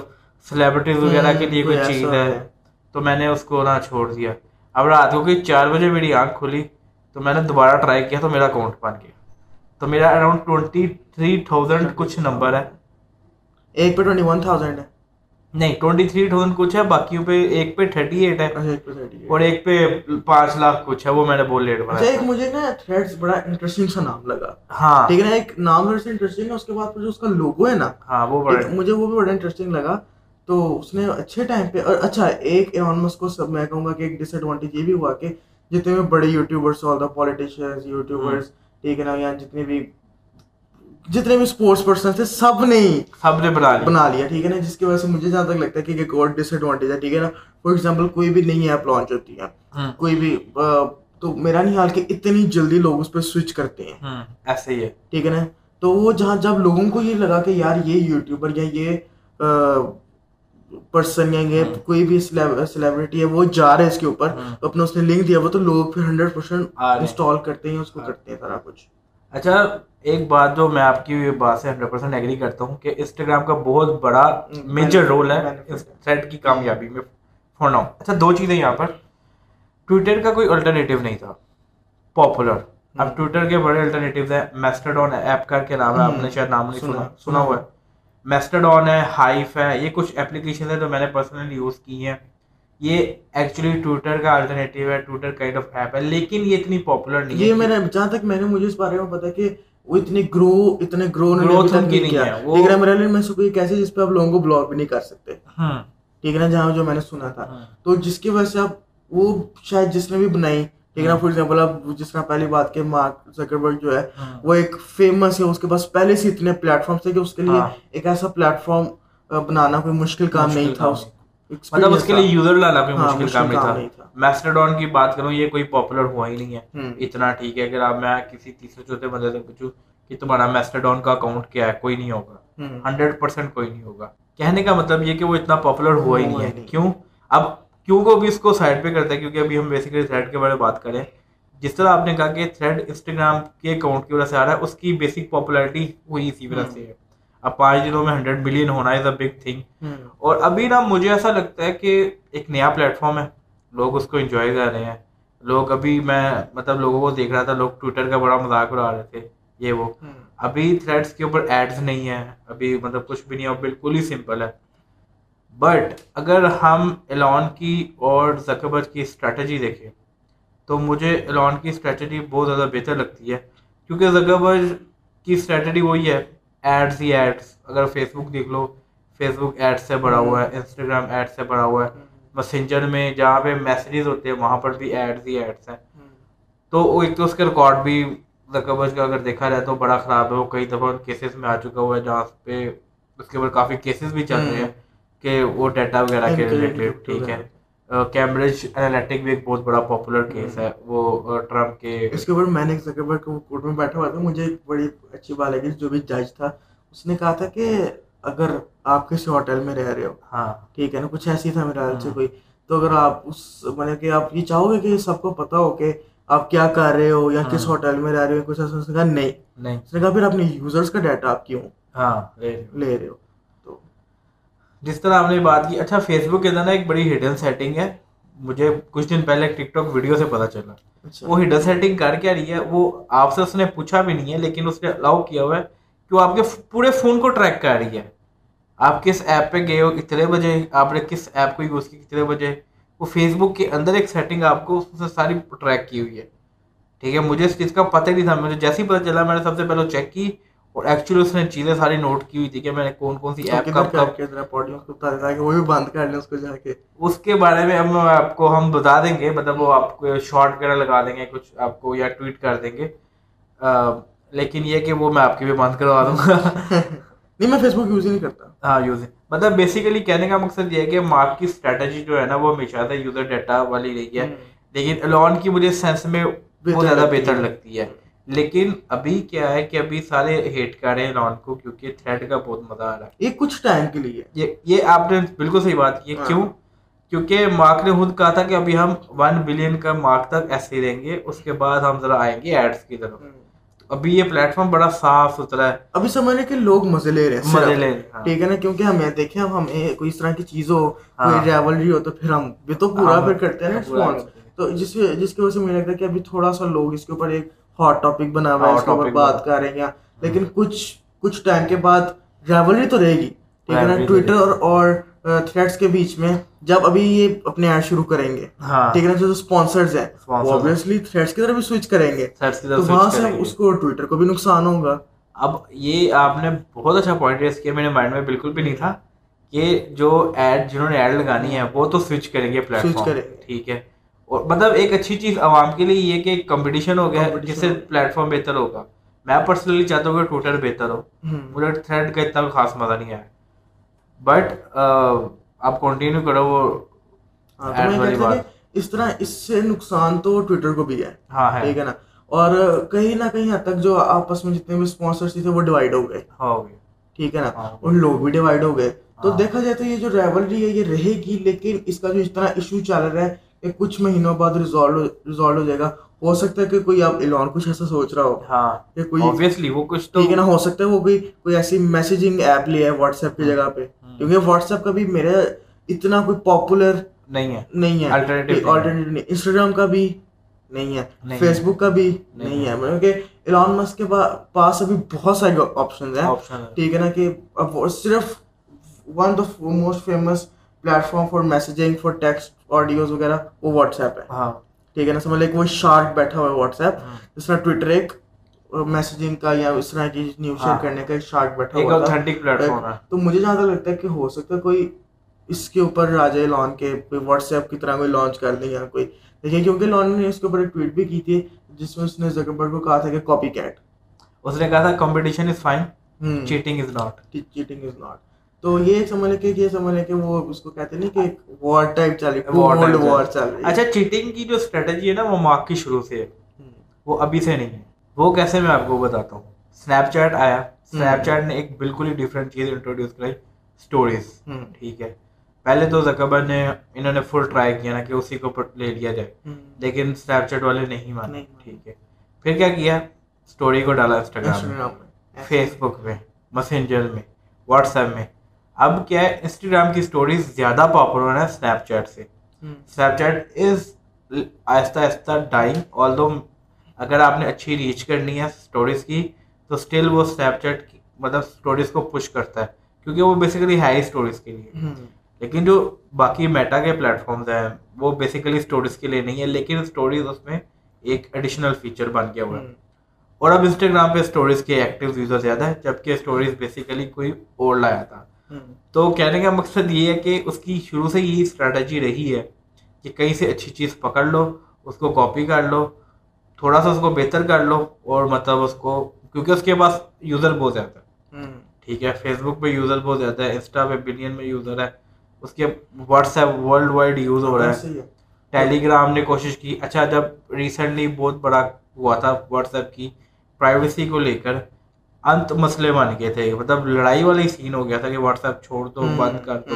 سلیبریٹیز وغیرہ کے لیے کوئی چیز ہے۔ تو میں نے اس کو نہ چھوڑ دیا۔ اب رات کو کہ چار بجے میری آنکھ کھلی تو میں نے دوبارہ ٹرائی کیا تو میرا اکاؤنٹ بن گیا۔ تو میرا اراؤنڈ ٹوینٹی تھری تھاؤزینڈ کچھ نمبر ہے۔ ایک پہ ٹوینٹی ون تھاؤزینڈ ہے۔ نہیں ٹوینٹی تھری تھاؤزینڈ کچھ ہے باقیوں پہ ایک پہ تھرٹی ایٹ ہے اور ایک پہ پانچ لاکھ کچھ ہے وہ میں نے بول لیٹ بنا ایک مجھے نا تھریڈز بڑا انٹرسٹنگ سا نام لگا۔ ہاں۔ ٹھیک ہے نا ایک نام تھوڑا سا انٹرسٹنگ ہے اس کے بعد جو اس کا لوگو ہے نا۔ ہاں وہ بڑا مجھے وہ بھی بڑا انٹرسٹنگ لگا۔ تو اس نے اچھے ٹائم پہ اور اچھا ایک مسک کو سب میں کہوں گا کہ ایک ڈس ایڈوانٹیج یہ بھی ہوا کہ جتنے بھی بڑے یوٹیوبرس یوٹیوبرس ٹھیک ہے نا یا جتنے بھی جتنے بھی اسپورٹس پرسن تھے سب نے سب نے بنا لیا۔ بنا لیا ٹھیک ہے نا؟ جس کی وجہ سے مجھے جہاں تک لگتا ہے کہ ایک اور ڈس ایڈوانٹیج ہے ٹھیک ہے نا؟ فار ایگزامپل کوئی بھی نئی ایپ لانچ ہوتی ہے۔ کوئی بھی تو میرا نہیں حال کہ اتنی جلدی لوگ اس پہ سوئچ کرتے ہیں۔ ایسے ہی ہے۔ ٹھیک ہے نا؟ تو وہ جہاں جب لوگوں کو یہ لگا کہ یار یہ یوٹیوبر یا یہ پرسن یا یہ کوئی بھی سیلیبریٹی ہے وہ جا رہے ہیں اس کے اوپر اپنا اس نے لنک دیا وہ تو لوگ پھر ہنڈریڈ پرسینٹ انسٹال کرتے ہیں اس کو کرتے ہیں۔ سارا کچھ۔ اچھا ایک بات جو میں آپ کی بات سے ہنڈریڈ پرسینٹ ایگری کرتا ہوں کہ انسٹاگرام کا بہت بڑا میجر رول ہے اس تھریڈ کی کامیابی میں فور ناؤ اچھا دو چیزیں یہاں پر۔ ٹویٹر کا کوئی الٹرنیٹیو نہیں تھا پاپولر اب ٹویٹر کے بڑے الٹرنیٹیوز ہیں میسٹرڈون ایپ کر کے نام ہے آپ نے شاید نام نہیں سنا۔ سنا ہوا ہے۔ میسٹرڈون ہے ہائف ہے یہ کچھ اپلیکیشن ہیں جو میں نے پرسنلی یوز کی ہیں۔ یہ ایکچولی ٹویٹر کا الٹرنیٹیو ہے ٹویٹر کائنڈ آف ایپ ہے لیکن یہ اتنی پاپولر نہیں یہ میں نے جہاں تک میں نے مجھے اس بارے میں پتا کہ وہ اتنی گرو اتنے گرو نہیں کیا میں کوئی کیسے جس پہ آپ لوگوں کو بلاک بھی نہیں کر سکتے. ٹھیک ہے نا؟ جہاں جو میں نے سنا تھا۔ تو جس کی وجہ سے آپ وہ شاید جس نے بھی بنائی ٹھیک ہے نا؟ فار ایگزامپل اب جس طرح پہلی بات کہ مارک زکربرگ جو ہے وہ ایک فیمس ہے اس کے پاس پہلے سے اتنے پلیٹ فارم تھے کہ اس کے لیے ایک ایسا پلیٹ فارم بنانا کوئی مشکل کام نہیں تھا مطلب اس کے لیے یوزر لانا کوئی ہاں، مشکل کام نہیں تھا۔ میسٹرڈون کی بات کروں یہ کوئی پاپولر ہوا ہی نہیں ہے۔ اتنا ٹھیک ہے اگر آپ میں کسی تیسرے چوتھے بندے سے پوچھوں کہ تمہارا میسٹرڈون کا اکاؤنٹ کیا ہے؟ کوئی نہیں ہوگا۔ ہنڈریڈ پرسینٹ کوئی نہیں ہوگا۔ کہنے کا مطلب یہ کہ وہ اتنا پاپولر ہوا ہی نہیں ہے۔ کیوں؟ اب کیوں کو بھی اس کو سائڈ پہ کرتا ہے؟ کیونکہ ابھی ہم بیسیکلی تھریڈ کے بارے میں بات کریں جس طرح آپ نے کہا کہ تھریڈ انسٹاگرام کے اکاؤنٹ کی وجہ سے آ رہا ہے اس کی بیسک پاپولیرٹی ہوئی اسی وجہ سے ہے۔ اب پانچ دنوں میں ہنڈریڈ ملین ہونا از اے بگ تھنگ اور ابھی نا مجھے ایسا لگتا ہے کہ ایک نیا پلیٹ فارم ہے۔ لوگ اس کو انجوائے کر رہے ہیں۔ لوگ ابھی میں مطلب لوگوں کو دیکھ رہا تھا لوگ ٹویٹر کا بڑا مذاق اڑا رہے تھے یہ وہ۔ ابھی تھریڈس کے اوپر ایڈز نہیں ہیں ابھی مطلب کچھ بھی نہیں ہے بالکل ہی سمپل ہے۔ بٹ اگر ہم ایلون کی اور زکبر کی اسٹریٹجی دیکھیں تو مجھے ایلون کی اسٹریٹجی بہت زیادہ بہتر لگتی ہے۔ کیونکہ زکبر کی اسٹریٹجی وہی ہے ایڈس ہی ایڈس اگر فیس بک دیکھ لو فیس بک ایڈ سے بڑا ہوا ہے انسٹاگرام ایڈ سے بڑا ہوا ہے۔ مسنجر میں جہاں پہ میسیجز ہوتے ہیں وہاں پر بھی ایڈز ہی ایڈس ہیں۔ تو وہ ایک تو اس کے ریکارڈ بھی زکبرج کا اگر دیکھا جائے تو بڑا خراب ہے۔ وہ کئی دفعہ کیسز میں آ چکا ہوا ہے جہاں پہ اس کے اوپر کافی کیسز بھی چل رہے ہیں کہ وہ ڈیٹا وغیرہ کے ریلیٹڈ ٹھیک ہے۔ کیمبرج انالیٹک بھی ایک بہت بڑا پاپولر کیس ہے۔ وہ ٹرمپ کے اس کے اوپر میں نے زکبرج کو کورٹ میں بیٹھا ہوا تھا۔ مجھے ایک بڑی اچھی بات لگی جو بھی جج تھا اس نے کہا تھا کہ اگر آپ کسی ہوٹل میں رہ رہے ہو ہاں۔ ٹھیک ہے نا کچھ ایسی تھا حال سے کوئی تو اگر آپ اس مطلب کہ آپ یہ چاہو گے کہ سب کو پتا ہو کہ آپ کیا کر رہے ہو یا کس ہوٹل میں رہ رہے ہو کچھ ایسا کہا نہیں۔ اس نے کہا پھر اپنے یوزرس کا ڈیٹا آپ کیوں ہاں لے رہے ہو۔ جس طرح ہم نے بات کی اچھا فیس بک کے اندر نا ایک بڑی ہڈن سیٹنگ ہے۔ مجھے کچھ دن پہلے ٹک ٹاک ویڈیو سے پتا چلا۔ اچھا۔ وہ ہڈن سیٹنگ کر کیا رہی ہے وہ آپ سے اس نے پوچھا بھی نہیں ہے لیکن اس نے الاؤ کیا ہوا ہے کہ وہ آپ کے پورے فون کو ٹریک کر رہی ہے۔ آپ کس ایپ پہ گئے ہو کتنے بجے آپ نے کس ایپ کو یوز کی کتنے بجے؟ وہ فیس بک کے اندر ایک سیٹنگ آپ کو اس سے ساری ٹریک کی ہوئی ہے۔ ٹھیک ہے مجھے اس چیز کا پتہ ہی نہیں تھا۔ مجھے جیسے ہی پتہ چلا میں نے سب سے پہلے چیک کی اور ایکچولی اس نے چیزیں ساری نوٹ کی ہوئی تھی کہ میں نے کون کون سی ایپ کب کب وہ بھی بند کر لیں اس کو جا کے۔ اس کے بارے میں ہم آپ کو ہم بتا دیں گے مطلب وہ آپ کو شارٹ وغیرہ لگا دیں گے کچھ آپ کو یا ٹویٹ کر دیں گے۔ لیکن یہ کہ وہ میں آپ کی بھی بند کروا دوں گا۔ <laughs> نہیں میں فیس بک یوز ہی نہیں کرتا۔ ہاں یوز مطلب بیسیکلی کہنے کا مقصد یہ ہے کہ مارک کی اسٹریٹجی جو ہے نا وہ ہمیشہ سے یوزر ڈیٹا والی رہی ہے۔ لیکن الون کی مجھے سینس میں بہت زیادہ بہتر۔ لگتی ہے۔ لیکن ابھی کیا ہے کہ ابھی سارے ہیٹ کر رہے ہیں الون کو کیونکہ تھریڈ کا بہت مزہ آ رہا ہے۔ یہ کچھ ٹائم کے لیے۔ یہ یہ آپ نے بالکل صحیح بات کی ہے۔ ہاں۔ کیوں؟ کیونکہ مارک نے خود کہا تھا کہ ابھی ہم ون بلین کا مارک تک ایسے ہی رہیں گے۔ اس کے بعد ہم ذرا آئیں گے ایڈس کی طرف۔ ابھی یہ پلیٹ فارم بڑا صاف ستھرا ہے ابھی سمجھ کہ لوگ مزے لے رہے ہیں مزے۔ لے رہے ہاں۔ ٹھیک ہے نا کیونکہ ہمیں دیکھیں اب ہمیں کوئی اس طرح کی چیز ہو کوئی ہاں۔ ریولری ہو تو پھر ہم بھی تو پورا ہاں، پھر کرتے ہیں ہیں۔ تو جس جس کی وجہ سے مجھے لگتا ہے کہ ابھی تھوڑا سا لوگ اس کے اوپر ایک ہاٹ ٹاپک بنا ہوا ہے اس کے اوپر بات کر رہے ہیں لیکن کچھ کچھ ٹائم کے بعد ریولری تو رہے گی ٹھیک ہے نا ٹویٹر اور تھریڈس کے بیچ میں جب ابھی یہ اپنے ایڈ شروع کریں گے ہاں۔ ٹھیک ہے جو اسپانسرز ہیں وہ obviously تھریڈس کی طرف بھی سوئچ کریں گے۔ تو وہاں سے۔ اس کو ٹویٹر کو بھی نقصان ہوگا۔ اب یہ آپ نے بہت اچھا پوائنٹ ریس کیا میرے مائنڈ میں بالکل بھی نہیں تھا کہ جو ایڈ جنہوں نے ایڈ لگانی ہے وہ تو سوئچ کریں گے پلیٹ فارم۔ ٹھیک ہے۔ اور مطلب ایک اچھی چیز عوام کے لیے یہ کہ کمپٹیشن ہو گیا ہے جس سے۔ پلیٹ فارم بہتر ہوگا۔ میں پرسنلی چاہتا ہوں کہ ٹویٹر بہتر ہو۔ مجھے تھریڈ کا اتنا خاص مزہ نہیں آیا۔ بٹ آپ کنٹینیو کرو وہ اس طرح اس سے نقصان تو ٹویٹر کو بھی ہے ٹھیک ہے نا اور کہیں نہ کہیں حد تک جو آپس میں جتنے بھی اسپانسرس تھے وہ ڈیوائڈ ہو گئے ٹھیک ہے نا۔ اور لوگ بھی ڈیوائڈ ہو گئے تو۔ دیکھا جائے تو یہ جو ریولری ہے یہ رہے گی لیکن اس کا جو اس طرح ایشو چل رہا ہے کہ کچھ مہینوں بعد ریزالو ریزالو ہو جائے گا ہو سکتا ہے کہ کوئی اب ایلون کچھ ایسا سوچ رہا ہو کہ کوئی وہ کچھ تو ٹھیک ہے نا ہو سکتا ہے وہ کوئی کوئی ایسی میسیجنگ ایپ لے ہے واٹس ایپ کی جگہ پہ کیونکہ واٹس ایپ کا بھی میرا اتنا کوئی پاپولر نہیں ہے۔ نہیں ہے۔ نہیں انسٹاگرام کا بھی نہیں ہے۔ فیس بک کا بھی نہیں ہے۔ مطلب کہ ایلون مسک کے پاس ابھی بہت سارے آپشن ہیں۔ ٹھیک ہے نا کہ اب صرف one of most famous platform for messaging for text audios وغیرہ وہ واٹس ایپ ہے۔ ہاں۔ ٹھیک ہے نا سمجھ لے کہ وہ شارک بیٹھا ہوا ہے واٹس ایپ۔ جس طرح ٹویٹر ایک۔ میسیجنگ کا یا اس طرح کی نیوز شیئر ہاں۔ کرنے کا ایک شارک بیٹھا ایک تھا۔ authentic platform ہے۔ تو مجھے جہاں تک لگتا ہے کہ ہو سکتا ہے کوئی اس کے اوپر راجا لان کے کوئی واٹس ایپ کی طرح کوئی لانچ کر دیں یا کوئی۔ دیکھیں کیونکہ لان نے اس کے اوپر ایک ٹویٹ بھی کی تھی جس میں اس نے زکربرگ کو کہا تھا کہ کاپی کیٹ اس نے کہا تھا competition is fine cheating is not cheating is not تو یہ سمجھ لے کہ یہ سمجھ لے کہ وہ اس کو کہتے ہیں نا کہ ایک وار ٹائپ چل رہی ہے وار چل رہی ہے۔ اچھا چیٹنگ کی جو اسٹریٹجی ہے نا وہ مارک کی شروع سے ہے۔ وہ ابھی سے نہیں ہے۔ وہ کیسے میں آپ کو بتاتا ہوں؟ اسنیپ چیٹ آیا۔ اسنیپ چیٹ نے ایک بالکل ہی ڈفرینٹ چیز انٹروڈیوس کرائی۔ اسٹوریز ٹھیک ہے۔ پہلے تو زکبر نے انہوں نے فل ٹرائی کیا نا کہ اسی کو لے لیا جائے۔ لیکن اسنیپ چیٹ والے نہیں مانے۔ ٹھیک ہے۔ پھر کیا کیا؟ اسٹوری کو ڈالا انسٹاگرام میں۔ فیس بک میں۔ مسنجر میں۔ واٹس ایپ میں۔ اب کیا ہے؟ انسٹاگرام کی اسٹوریز زیادہ پاپولر ہیں اسنیپ چیٹ سے۔ اسنیپ چیٹ از آہستہ آہستہ ڈائنگ آل دو اگر آپ نے اچھی ریچ کرنی ہے اسٹوریز کی تو اسٹل وہ اسنیپ چیٹ مطلب اسٹوریز کو پش کرتا ہے کیونکہ وہ بیسیکلی ہے ہی اسٹوریز کے لیے۔ لیکن جو باقی میٹا کے پلیٹ فارمز ہیں وہ بیسیکلی اسٹوریز کے لیے نہیں ہے لیکن اسٹوریز اس میں ایک ایڈیشنل فیچر بن گیا ہوا ہے۔ اور اب انسٹاگرام پہ اسٹوریز کے ایکٹیو یوزر زیادہ ہے جبکہ اسٹوریز بیسیکلی کوئی اور لایا تھا۔ تو کہنے کا مقصد یہ ہے کہ اس کی شروع سے یہی اسٹریٹجی رہی ہے کہ کہیں سے اچھی چیز پکڑ لو اس کو کاپی کر لو تھوڑا سا اس کو بہتر کر لو اور مطلب اس کو کیونکہ اس کے پاس یوزر بہت زیادہ ہے۔ ٹھیک ہے فیس بک پہ یوزر بہت زیادہ ہے انسٹا پہ بلین میں یوزر ہے اس کے WhatsApp worldwide use ہو رہا ہے۔ ٹیلی گرام نے کوشش کی۔ اچھا جب ریسنٹلی بہت بڑا ہوا تھا واٹس ایپ کی پرائیویسی کو لے کر انت مسئلے بن گئے تھے۔ مطلب لڑائی والا ہی سین ہو گیا تھا کہ واٹس ایپ چھوڑ دو بند کر دو۔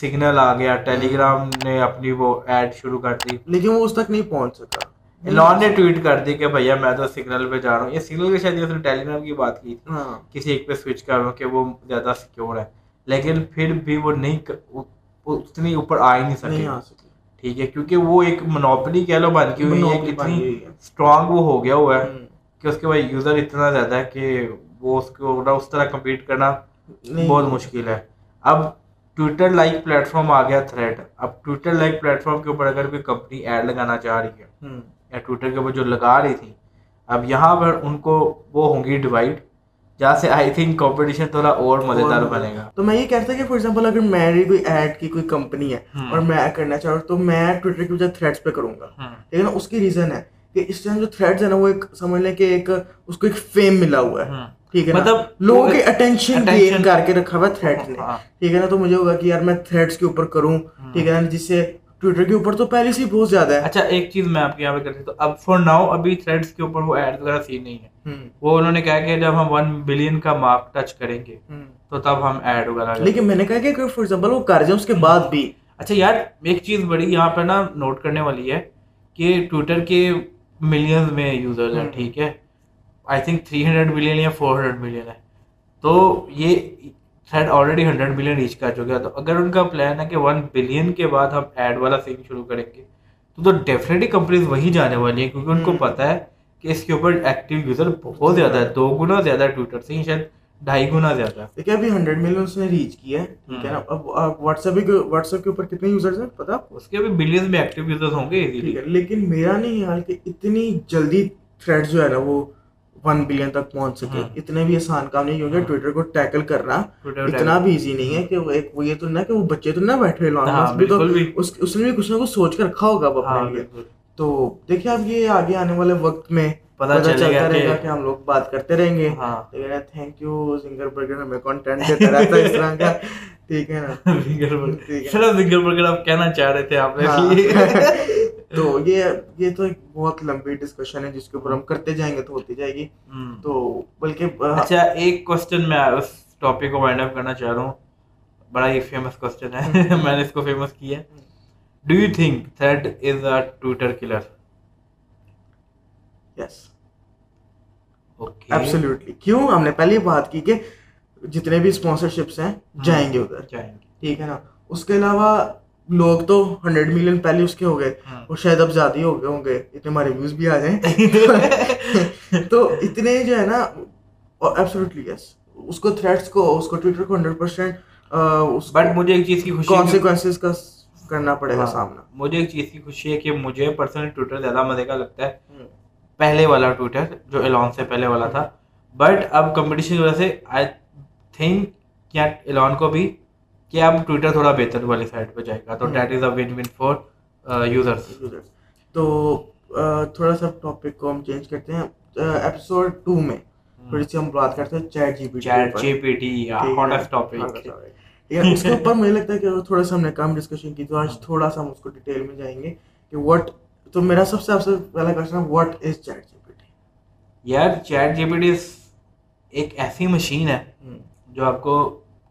سگنل آ گیا ٹیلی گرام نے اپنی وہ ایڈ شروع کر دی۔ لیکن وہ اس تک نہیں پہنچ سکا۔ ایلان نے ٹویٹ کر دی کہ بھیا میں تو سگنل پہ جا رہا ہوں۔ یہ سگنل کے شاید اس نے ٹیلی گرام کی بات کی تھی۔ ہاں۔ کسی ایک پہ سوئچ کر رہا ہوں کہ وہ زیادہ سیکیور ہے۔ لیکن پھر بھی وہ نہیں اتنی اوپر آ ہی نہیں سکے۔ ٹھیک ہے کیونکہ وہ ایک منوپلی کہہ لو بن کی ہوئی ہے اتنی اسٹرانگ وہ ہو گیا ہوا ہے کہ اس کے بعد یوزر اتنا زیادہ ہے کہ وہ اس کو اس طرح کمپیٹ کرنا بہت مشکل ہے۔ اب ٹویٹر لائک پلیٹ فارم آ گیا تھریڈ اب ٹویٹر لائک پلیٹ فارم کے اوپر اگر کوئی کمپنی ایڈ لگانا چاہ رہی ہے یا ٹویٹر کے اوپر جو لگا رہی تھی اب یہاں پر ان کو وہ ہوں گی ڈیوائڈ جہاں سے آئی تھنک کمپٹیشن تھوڑا اور مزیدار بنے گا۔ تو میں یہ کہتا کہ فار ایگزامپل اگر میری کوئی ایڈ کی کوئی کمپنی ہے اور میں کرنا چاہ رہا ہوں تو میں ٹویٹر کی وجہ تھریڈس پہ کروں گا۔ ٹھیک ہے نا اس کی ریزن ہے کہ اس ٹائم جو تھریڈز ہے نا وہ ایک سمجھ لیں کہ ایک اس کو ایک فیم ملا ہوا ہے۔ ٹھیک ہے مطلب لوگوں کی اٹینشن گین کر کے رکھا ہوا ہے تھریڈ نے۔ ٹھیک ہے نا؟ تو مجھے ہوگا کہ یار میں تھریڈس کے اوپر کروں۔ ٹھیک ہے نا؟ جس سے ٹویٹر کے اوپر تو پہلے سے بہت زیادہ ہے۔ اچھا ایک چیز میں آپ کے یہاں پہ کرتی ہوں۔ اب فور ناؤ ابھی تھریڈس کے اوپر وہ ایڈ وغیرہ سین نہیں ہے۔ وہ انہوں نے کہا کہ جب ہم ون بلین کا مارک ٹچ کریں گے تو تب ہم ایڈ وغیرہ لیکن میں نے کہا کہ فار ایگزامپل وہ کر جائیں اس کے بعد بھی۔ اچھا یار ایک چیز بڑی یہاں پہ نا نوٹ کرنے والی ہے کہ ٹویٹر کے ملینز میں یوزر ہیں ٹھیک ہے۔ I think three hundred million یا فور ہنڈریڈ ملین ہے۔ تو یہ thread already hundred billion reach کر چکا تو اگر ان کا پلان ہے کہ ون بلین کے بعد ہم ایڈ والا سین شروع کریں گے تو تو ڈیفینیٹلی کمپنیز وہی جانے والی ہیں۔ کیونکہ ان کو پتا ہے کہ اس کے اوپر ایکٹیو یوزر بہت زیادہ ہے۔ دو گنا زیادہ ہے ٹویٹر سے شاید ڈھائی گنا زیادہ ہے۔ دیکھیں ابھی ہنڈریڈ ملین اس نے ریچ کیا ہے ٹھیک ہے نا؟ اب واٹس ایپ واٹس ایپ کے اوپر کتنے یوزرز ہیں پتا؟ اس کے ابھی بلینز میں ایکٹیو یوزرز ہوں گے لیکن میرا نہیں حال کہ اتنی جلدی تھریڈ جو ہے نا وہ ون بلین تک پہنچ سکے ہاں۔ اتنے بھی آسان کام نہیں کیونکہ ٹویٹر کو ٹیکل کرنا اتنا بھی ایزی نہیں ہے کہ وہ ایک وہ یہ تو نہ کہ وہ بچے تو نہ بیٹھے ہاں، بھی تو اس نے بھی کچھ نہ کچھ سوچ کر رکھا ہوگا اپنے ہاں، لیے تو دیکھیں اب یہ آگے آنے والے وقت میں پتا چلتا رہے گا کہ ہم لوگ بات کرتے رہیں گے تھینک یو سنگر برگر ہمیں کانٹینٹ دیتا رہتا ہے اس طرح کا ٹھیک ہے نا سنگر برگر آپ کہنا چاہ رہے تھے آپ نے تو یہ یہ تو ایک بہت لمبی ڈسکشن ہے جس کے اوپر ہم کرتے جائیں گے تو ہوتی جائے گی۔ تو بلکہ اچھا ایک کوشچن میں اس ٹاپک کو وائنڈ اپ کرنا چاہ رہا ہوں۔ بڑا ہی فیمس کوشچن ہے۔ <laughs> میں نے اس کو فیمس کیا۔ ہے do you think thread is a Twitter killer yes absolutely کیوں؟ ہم نے پہلے بات کی کہ جتنے بھی اسپانسرشپس ہیں جائیں گے ادھر۔ جائیں گے۔ ٹھیک ہے نا؟ اس کے علاوہ لوگ تو ہنڈریڈ ملین پہلے اس کے ہو گئے ہاں۔ اور شاید اب زیادہ ہی ہو گئے ہوں گے۔ اتنے ہمارے ویوز بھی آ جائیں۔ <laughs> تو اتنے جو ہے نا ایبسلیوٹلی یس اس کو تھریٹس کو اس کو ٹویٹر کو ہنڈریڈ پرسینٹ بٹ مجھے ایک چیز کی خوشی کانسیکوینسز کا کرنا پڑے گا ہاں، سامنا۔ مجھے ایک چیز کی خوشی ہے کہ مجھے پرسنلی ٹویٹر زیادہ مزے کا لگتا ہے۔ پہلے والا ٹویٹر جو ایلان سے پہلے والا تھا۔ بٹ اب کمپٹیشن کی وجہ سے آئی تھنک کیا ایلان کو بھی کہ اب ٹویٹر تھوڑا بہتر والی سائڈ پہ جائے گا۔ تو that is a one one for users تو تھوڑا سا ٹاپک کو ہم چینج کرتے ہیں۔ ایپیسوڈ ٹو میں تھوڑی سی ہم بات کرتے ہیں Chat G P Chat G P T hottest topic اس کے اوپر مجھے لگتا ہے کہ تھوڑا سا ہم نے کم ڈسکشن کی تو آج تھوڑا سا ہم اس کو ڈیٹیل میں جائیں گے کہ واٹ تو میرا سب سے آپ سے پہلا کوشچن ہے what is Chat G P T یار چیٹ جی پی ٹی ایک ایسی مشین ہے جو آپ کو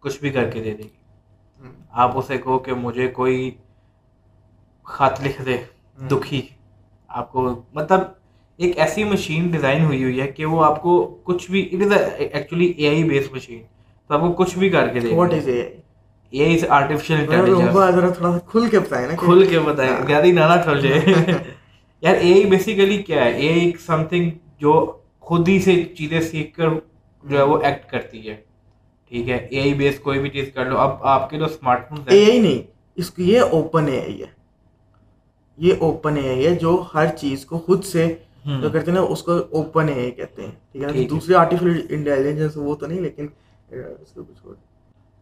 کچھ بھی کر کے دے دے گی۔ آپ اسے کہو کہ مجھے کوئی خط لکھ دے دکھی۔ آپ کو مطلب ایک ایسی مشین ڈیزائن ہوئی ہوئی ہے کہ وہ آپ کو کچھ بھی it is actually A I base machine تو آپ کو کچھ بھی کر کے دے۔ What is A A I artificial intelligence تھوڑا کھل کے بتائیں نا کھل کے بتائیں۔ زیادہ نانا کھل جائے۔ یار اے آئی بیسیکلی کیا ہے؟ اے آئی سم تھنگ جو خود ہی سے چیزیں سیکھ کر جو ہے وہ ایکٹ کرتی ہے۔ ٹھیک ہے اے آئی بیس کوئی بھی چیز کر لو۔ اب آپ کے جو اسمارٹ فون اے آئی نہیں اس کی یہ اوپن اے آئی ہے۔ یہ اوپن اے آئی ہے جو ہر چیز کو خود سے جو کرتے ہیں نا اس کو اوپن اے آئی کہتے ہیں۔ ٹھیک ہے نا دوسری آرٹیفیشل انٹیلیجنس وہ تو نہیں لیکن اس کو کچھ اور۔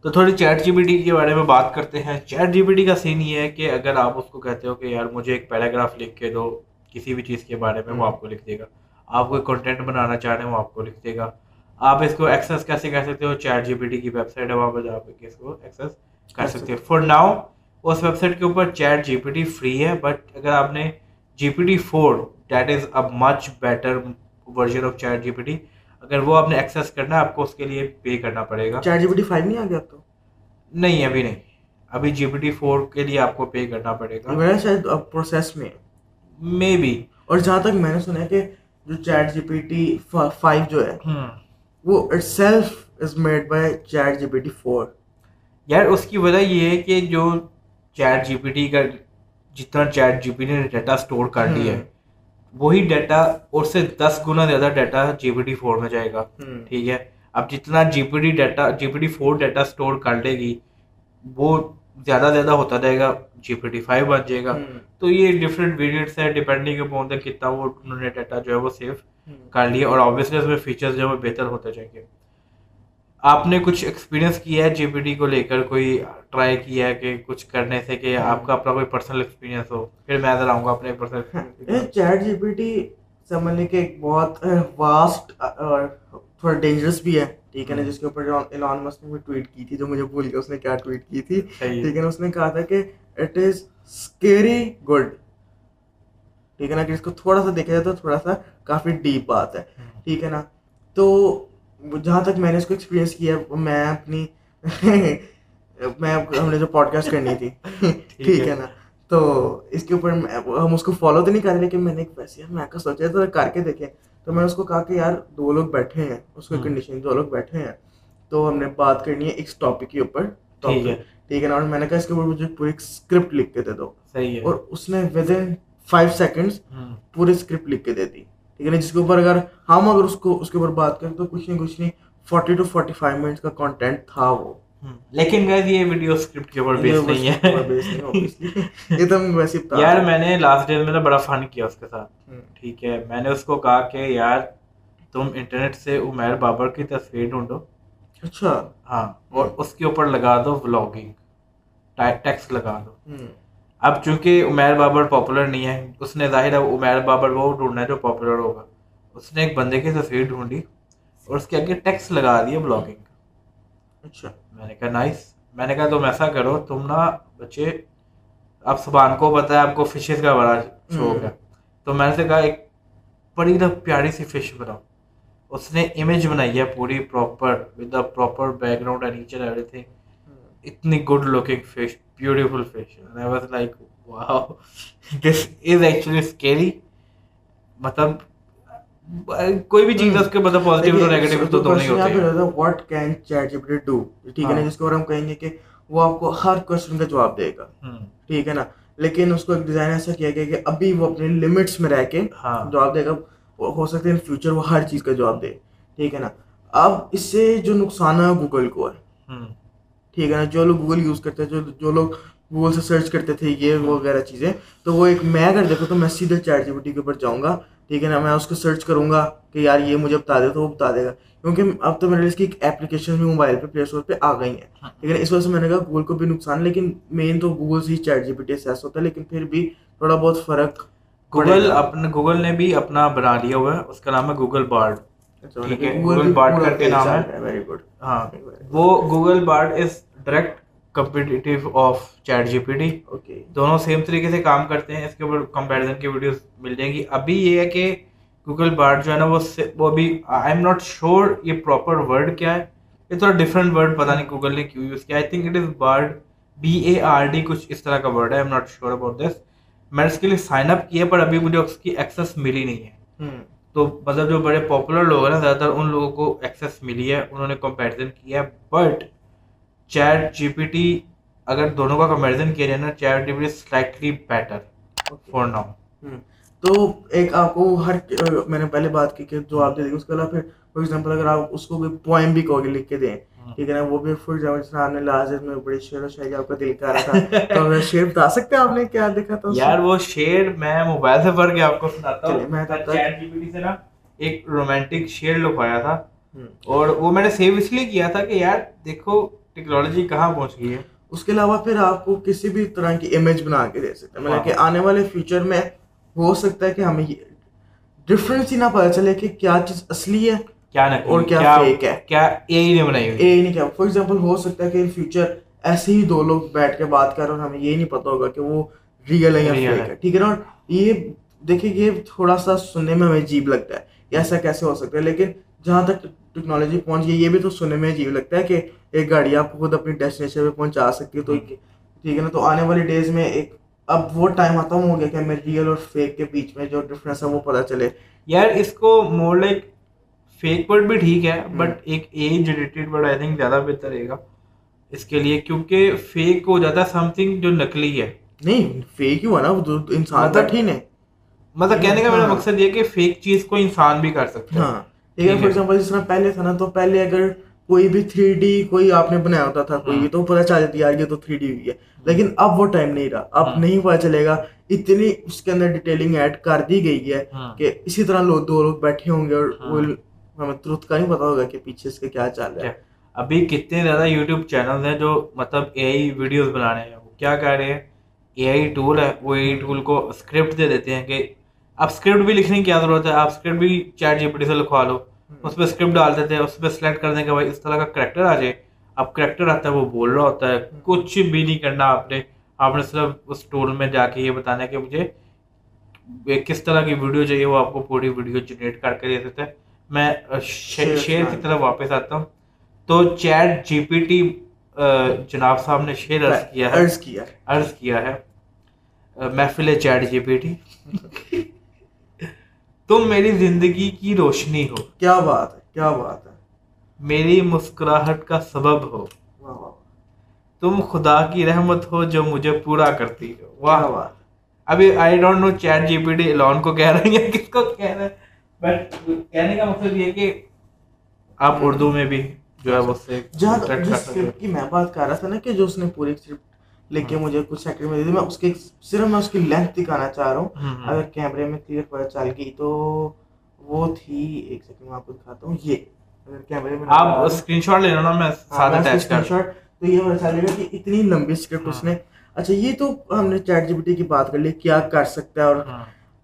تو تھوڑی چیٹ جی پی ٹی کے بارے میں بات کرتے ہیں۔ چیٹ جی پی ٹی کا سین یہ ہے کہ اگر آپ اس کو کہتے ہو کہ یار مجھے ایک پیراگراف لکھ کے دو کسی بھی چیز کے بارے میں وہ آپ کو لکھ دے گا۔ آپ کوئی کنٹینٹ بنانا چاہ رہے ہیں وہ آپ کو لکھ دے گا۔ آپ اس کو ایکسیس کیسے کر سکتے ہو؟ چیٹ جی پی ٹی کی ویب سائٹ ہے وہاں پہ جا کے اس کو ایکسیس کر سکتے ہو۔ فور ناؤ اس ویب سائٹ کے اوپر Chat G P T free ہے بٹ اگر آپ نے G P T four that is a much better version of Chat G P T اگر وہ آپ نے ایکسیس کرنا ہے آپ کو اس کے لیے پے کرنا پڑے گا۔ Chat G P T five نہیں آ گیا تو؟ نہیں ابھی نہیں۔ ابھی جی پی ٹی فور کے لیے آپ کو پے کرنا پڑے گا۔ میرا شاید پروسیس میں۔ مے بی اور جہاں تک میں نے سنا ہے کہ جو Chat G P T five جو ہے وہ itself is made by Chat G P T four یار اس کی وجہ یہ ہے کہ جو چیٹ جی پی ٹی کا جتنا چیٹ جی پی ٹی نے ڈیٹا اسٹور کر لیا ہے وہی ڈیٹا اور سے دس گنا زیادہ data G P T four میں جائے گا۔ ٹھیک ہے؟ اب جتنا G P T data G P T four data store کر لے گی وہ زیادہ زیادہ ہوتا جائے گا جی پی ٹی فائیو بن جائے گا۔ تو یہ ڈفرینٹ ویریئنٹس ہے ڈپینڈنگ اپون کتنا وہ انہوں نے ڈیٹا جو ہے وہ سیو کر لیا اور آبویسلی اس میں فیچرز جو ہے وہ بہتر ہوتے جائیں گے۔ آپ نے کچھ ایکسپیرینس کیا ہے جی پی ٹی کو لے کر؟ کوئی ٹرائی کیا ہے کہ کچھ کرنے سے کہ آپ کا اپنا کوئی پرسنل ایکسپیرینس ہو؟ پھر میں ادھر آؤں گا اپنے personal <laughs> Chat G P T سمجھنے کے ایک بہت واسٹ اور تھوڑا ڈینجرس بھی ہے۔ ٹھیک ہے نا؟ جس کے اوپر ایلان مسک نے ٹویٹ کی تھی جو مجھے بھول گیا اس نے کیا ٹویٹ کی تھی؟ ٹھیک ہے نا؟ اس نے کہا تھا کہ اٹ از اسکیری گڈ ٹھیک ہے نا کہ اس کو تھوڑا سا دیکھا جائے تو تھوڑا سا کافی ڈیپ بات ہے ٹھیک ہے نا؟ تو جہاں تک میں نے اس کو ایکسپیرینس کیا میں اپنی <laughs> میں ہم نے جو پوڈ کاسٹ کرنی تھی <laughs> ٹھیک ہے۔ نا؟ تو اس کے اوپر ہم اس کو فالو تو نہیں کر رہے لیکن میں نے ایک ویسے میں سوچا تھا کر کے دیکھیں۔ تو میں نے اس کو کہا کہ یار دو لوگ بیٹھے ہیں اس کو کنڈیشن دو لوگ بیٹھے ہیں۔ تو ہم نے بات کرنی ہے ایک ٹاپک کے اوپر ٹھیک ہے۔ نا؟ اور میں نے کہا اس کے اوپر مجھے پوری اسکرپٹ لکھ کے دے دو۔ اور اس نے ود ان فائیو سیکنڈس پوری اسکرپٹ لکھ کے دے دی۔ ٹھیک ہے نا؟ جس کے اوپر اگر ہم اگر اس کو اس کے اوپر بات کریں تو کچھ نہیں کچھ نہیں forty two forty five minutes کا کانٹینٹ تھا وہ۔ لیکن گائز یہ ویڈیو اسکرپٹ کے اوپر بیس نہیں ہے۔ یہ تو ویسے یار میں نے لاسٹ ڈے میں بڑا فن کیا اس کے ساتھ۔ ٹھیک ہے میں نے اس کو کہا کہ یار تم انٹرنیٹ سے عمیر بابر کی تصویر ڈھونڈو۔ اچھا۔ ہاں اور اس کے اوپر لگا دو ولاگنگ ٹیکس لگا دو۔ اب چونکہ عمیر بابر پاپولر نہیں ہے اس نے ظاہر ہے عمیر بابر وہ ڈھونڈنا ہے جو پاپولر ہوگا۔ اس نے ایک بندے کی تصویر ڈھونڈی اور اس کے آگے ٹیکس لگا دیا بلاگنگ اچھا۔ میں نے کہا نائس میں نے کہا تم ایسا کرو تم نا بچے اب سبحان کو پتا ہے آپ کو فشز کا بڑا شوق ہے۔ تو میں نے کہا ایک بڑی نا پیاری سی فش بناؤ۔ اس نے امیج بنائی ہے پوری proper with the proper background and H and everything اتنی good looking fish beautiful fish I was like wow this is actually scary مطلب کوئی بھی چیز اس کے مطلب پازیٹیو تو تو نہیں ہوتے what can chat G P do ٹھیک ہے نا جس کو ہم کہیں گے کہ وہ آپ کو ہر کوسچن کا جواب دے گا۔ ٹھیک ہے نا لیکن اس کو ایک ڈیزائن ایسا کیا گیا کہ ابھی وہ اپنے لمٹس میں رہ کے جواب دے گا۔ ہو سکتا ہے ان فیوچر وہ ہر چیز کا جواب دے۔ ٹھیک ہے نا۔ اب اس سے جو نقصان ہے گوگل کو ہے۔ ٹھیک ہے نا جو لوگ گوگل یوز کرتے جو جو لوگ گوگل سے سرچ کرتے تھے یہ وغیرہ چیزیں۔ تو وہ ایک میں اگر دیکھوں تو میں سیدھے چیٹ جی پی ٹی کے اوپر جاؤں گا ٹھیک ہے نا میں اس کو سرچ کروں گا کہ یار یہ مجھے بتا دے تو وہ بتا دے گا۔ کیونکہ اب تو میرے اس کی اپلیکیشن بھی موبائل پہ پلے اسٹور پہ آ گئی ہیں۔ لیکن اس وجہ سے میں نے کہا گوگل کو بھی نقصان لیکن مین تو گوگل سے ہی چیٹ جی پی ٹی ایسا ہوتا ہے لیکن پھر بھی تھوڑا بہت فرق گوگل اپنے گوگل نے بھی اپنا بنا لیا ہوا ہے اس کا نام ہے گوگل بارڈ ٹھیک ہے گوگل بارڈ کر کے نام ہے۔ ویری گڈ ہاں وہ Google Bard is direct competitive of chat G P T دونوں سیم طریقے سے کام کرتے ہیں اس کے اوپر کمپیریزن کی ویڈیوز مل جائیں گی۔ ابھی یہ ہے کہ گوگل بارڈ جو ہے نا وہ وہ ابھی آئی ایم ناٹ شیور یہ پراپر ورڈ کیا ہے۔ یہ تھوڑا ڈفرینٹ ورڈ پتا نہیں گوگل نے کیوں یوز کیا۔ I think it is Bard B A R D کچھ اس طرح کا ورڈ ہے۔ I am not sure about this میں اس کے لیے سائن اپ کیا پر ابھی مجھے اس کی ایکسیس ملی نہیں ہے۔ تو مطلب جو بڑے پاپولر لوگ ہیں نا زیادہ تر ان لوگوں کو ایکسیس ملی ہے انہوں نے کمپیریزن کیا ہے۔ But chat G P T اگر دونوں کا کمپیریزن کیا جائے نا chat G P T slightly better for now تو ایک آپ کو ہر میں نے پہلے بات کی کہ جو آپ دے دیں اس کے علاوہ پھر فار ایگزامپل اگر آپ اس کو کوئی پوائم بھی کہو گے لکھ کے دیں۔ ٹھیک ہے نا وہ بھی فار ایگزامپل آپ نے لازر میں بڑی شعر و شاعری آپ کا دل کر رہا تھا۔ تو شعر بتا سکتے ہیں آپ نے کیا دیکھا تھا یار وہ شعر میں موبائل سے پڑھ کے آپ کو سناتا ہوں۔ میں چیٹ جی پی ٹی سے نا ایک رومانٹک شعر لکھوایا تھا۔ اور وہ میں نے سیو اس لیے کیا تھا کہ یار دیکھو ٹیکنالوجی کہاں پہنچ گئی ہے۔ اس کے علاوہ پھر آپ کو کسی بھی طرح کی امیج بنا کے دے سکتے ہیں۔ مطلب کہ آنے والے فیوچر میں ہو سکتا ہے کہ ہمیں ڈفرینس ہی نہ پتا چلے کہ کیا چیز اصلی ہے۔ کیا اور کیا فیک ہے؟ کیا اے نہیں بنائی اے نہیں کیا۔ فار ایگزامپل ہو سکتا ہے کہ ان فیوچر ایسے ہی دو لوگ بیٹھ کے بات کر رہے ہیں ہمیں یہ نہیں پتا ہوگا کہ وہ ریئل ہے یا فیک ہے۔ ٹھیک ہے نا؟ یہ دیکھیں یہ تھوڑا سا سننے میں ہمیں عجیب لگتا ہے کہ ایسا کیسے ہو سکتا ہے۔ لیکن جہاں تک ٹیکنالوجی پہنچ گئی یہ بھی تو سننے میں عجیب لگتا ہے کہ ایک گاڑی آپ کو خود اپنی ڈیسٹینیشن پہ پہنچا سکتی ہے تو ٹھیک ہے نا؟ تو آنے والی ڈیز میں ایک اب وہ ٹائم ختم ہو گیا کہ ہمیں ریئل اور فیک کے بیچ میں جو ڈفرینس ہے وہ پتہ چلے۔ یار اس کو مور لائک فیک ورڈ بھی ٹھیک ہے بٹ ایک age related word I think زیادہ بہتر رہے گا۔ اس کے لیے کیونکہ فیک ہو جاتا ہے سم تھنگ جو نکلی ہے۔ نہیں فیک ہی ہوا نا وہ انسان مطلب- بیٹھے ہی نہیں مطلب کہنے کا میرا ہاں۔ مقصد یہ کہ فیک چیز کو انسان بھی کر سکتا ہے۔ ہاں۔ ٹھیک ہے۔ ٹھیک فار ہے۔ ایگزامپل جس طرح پہلے تھا نا تو پہلے اگر کوئی بھی تھری ڈی کوئی آپ نے بنایا ہوتا تھا کوئی بھی تو پتہ چل جاتی یار یہ تو تھری ڈی ہوئی ہے۔ لیکن اب وہ ٹائم نہیں رہا۔ اب ہاں۔ نہیں پتہ چلے گا اتنی اس کے اندر ڈیٹیلنگ ایڈ کر دی گئی ہے ہاں۔ کہ اسی طرح لوگ دو لوگ بیٹھے ہوں گے اور ہمیں ترت کا نہیں پتا ہوگا کہ پیچھے اس کے کیا چل رہا ہے۔ ابھی کتنے زیادہ یوٹیوب چینل ہیں جو مطلب اے آئی ویڈیوز بنانے ہیں۔ وہ کیا کہہ رہے ہیں؟ اے آئی ٹول ہے۔ وہ اے آئی ٹول کو اسکرپٹ دے دیتے ہیں کہ اب اسکرپٹ بھی لکھنے کی کیا ضرورت ہے؟ آپ اسکرپٹ بھی چیٹ جی پی سے لکھوا لو۔ اس پہ اسکرپٹ ڈال دیتے ہیں۔ اس پہ سلیکٹ کر دیں کہ بھائی اس طرح کا کریکٹر آ جائے۔ اب کریکٹر آتا ہے وہ بول رہا ہوتا ہے۔ کچھ بھی نہیں کرنا آپ نے۔ آپ نے صرف اس ٹول میں جا کے یہ بتانا ہے کہ مجھے کس طرح کی ویڈیو چاہیے وہ آپ کو پوری ویڈیو جنریٹ کر کے دے دیتے ہیں میں شیئر کی کرنا۔ طرف واپس آتا ہوں۔ تو چیٹ جی پی ٹی جناب صاحب نے شیئر عرض کیا ہے۔ عرض کیا۔ عرض کیا ہے۔ محفل چیٹ جی پی ٹی۔ <laughs> تم میری زندگی کی روشنی ہو۔ کیا بات ہے کیا بات ہے۔ میری مسکراہٹ کا سبب ہو۔ واہ واہ تم خدا کی رحمت ہو جو مجھے پورا کرتی ہو۔ واہ۔ بات ابھی I don't know chat G P T loan کو کہہ رہے ہیں کس کو کہہ رہے ہیں۔ بٹ کہنے کا مقصد یہ کہ آپ اردو میں بھی جو ہے وہ جہاں جس اسکرپٹ کی میں بات کر رہا تھا نا کہ جو اس نے پوری اسکرپٹ لکھ کے مجھے کچھ سیکنڈ میں دے دی میں اس کے صرف میں اس کی لینتھ دکھانا چاہ رہا ہوں۔ اگر کیمرے میں کلیئر پتہ چل گئی تو وہ تھی ایک سیکنڈ میں آپ کو دکھاتا ہوں یہ اگر کیمرے میں آپ اسکرین شاٹ لے لو نا میں ساتھ اٹیچ کر شاٹ تو یہ پتہ چلے گا کہ اتنی لمبی اسکرپٹ اس نے اچھا یہ تو ہم نے چیٹ جی پی ٹی کی بات کر لی کیا کر سکتا ہے اور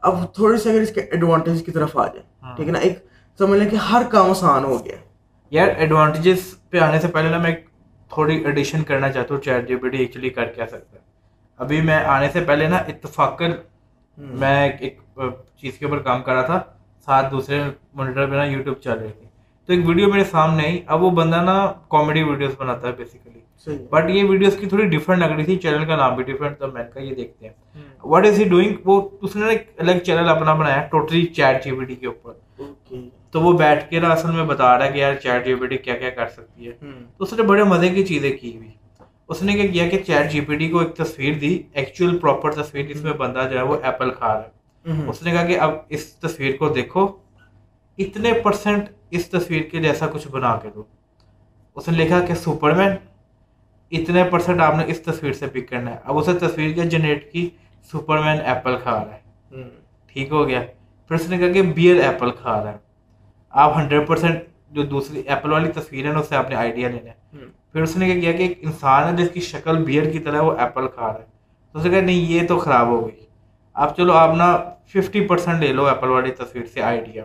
اب تھوڑی سی اگر اس کے ایڈوانٹیج کی طرف آ جائے ہاں۔ ٹھیک ہے نا؟ ایک سمجھ لیں کہ ہر کام آسان ہو گیا۔ یار ایڈوانٹیجز پہ آنے سے پہلے نا میں ایک تھوڑی ایڈیشن کرنا چاہتا ہوں chat G P T actually کر کیا سکتا ہے۔ ابھی میں آنے سے پہلے نا اتفاقاً میں ایک ایک چیز کے اوپر کام کر رہا تھا ساتھ دوسرے مانیٹر پہ نا یوٹیوب چل رہی تھی۔ تو ایک ویڈیو میرے سامنے آئی اب وہ بندہ نا کامیڈی ویڈیوز بناتا ہے بیسیکلی بٹ یہ ویڈیوز کی تھوڑی ڈفرنٹ لگ رہی تھی چینل کا نام بھی ڈفرنٹ تو میں نے کہا یہ دیکھتے ہیں۔ واٹ از ہی ڈوئنگ وہ اس نے ایک الگ چینل اپنا بنایا totally chat G P T کے اوپر۔ تو وہ بیٹھ کے نا اصل میں بتا رہا ہے کہ یار چیٹ جی پی ٹی کیا کیا کر سکتی ہے۔ تو اس نے بڑے مزے کی چیزیں کی ہوئی۔ اس نے کیا کیا کہ چیٹ جی پی ٹی کو ایک تصویر دی ایکچوئل پراپر تصویر جس میں بندہ جو ہے وہ ایپل کھا رہا ہے۔ اس نے کہا کہ اب اس تصویر کو دیکھو اتنے پرسنٹ اس تصویر کے جیسا کچھ بنا کے دو۔ اس نے لکھا کہ سپر مین اتنے پرسنٹ آپ نے اس تصویر سے پک کرنا ہے۔ اب اسے تصویر کیا جنریٹ کی سپر مین ایپل کھا رہا ہے۔ ٹھیک ہو گیا۔ پھر اس نے کہا کہ بیئر ایپل کھا رہا ہے۔ آپ ہنڈریڈ پرسینٹ جو دوسری ایپل والی تصویر ہے نا اس سے آپ نے آئیڈیا لینا ہے۔ پھر اس نے کیا کیا کہ ایک انسان ہے جس کی شکل بیئر کی طرح وہ ایپل کھا رہا ہے۔ تو اس نے کہا نہیں یہ تو خراب ہو گئی۔ اب چلو آپ نا ففٹی پرسینٹ لے لو ایپل والی تصویر سے آئیڈیا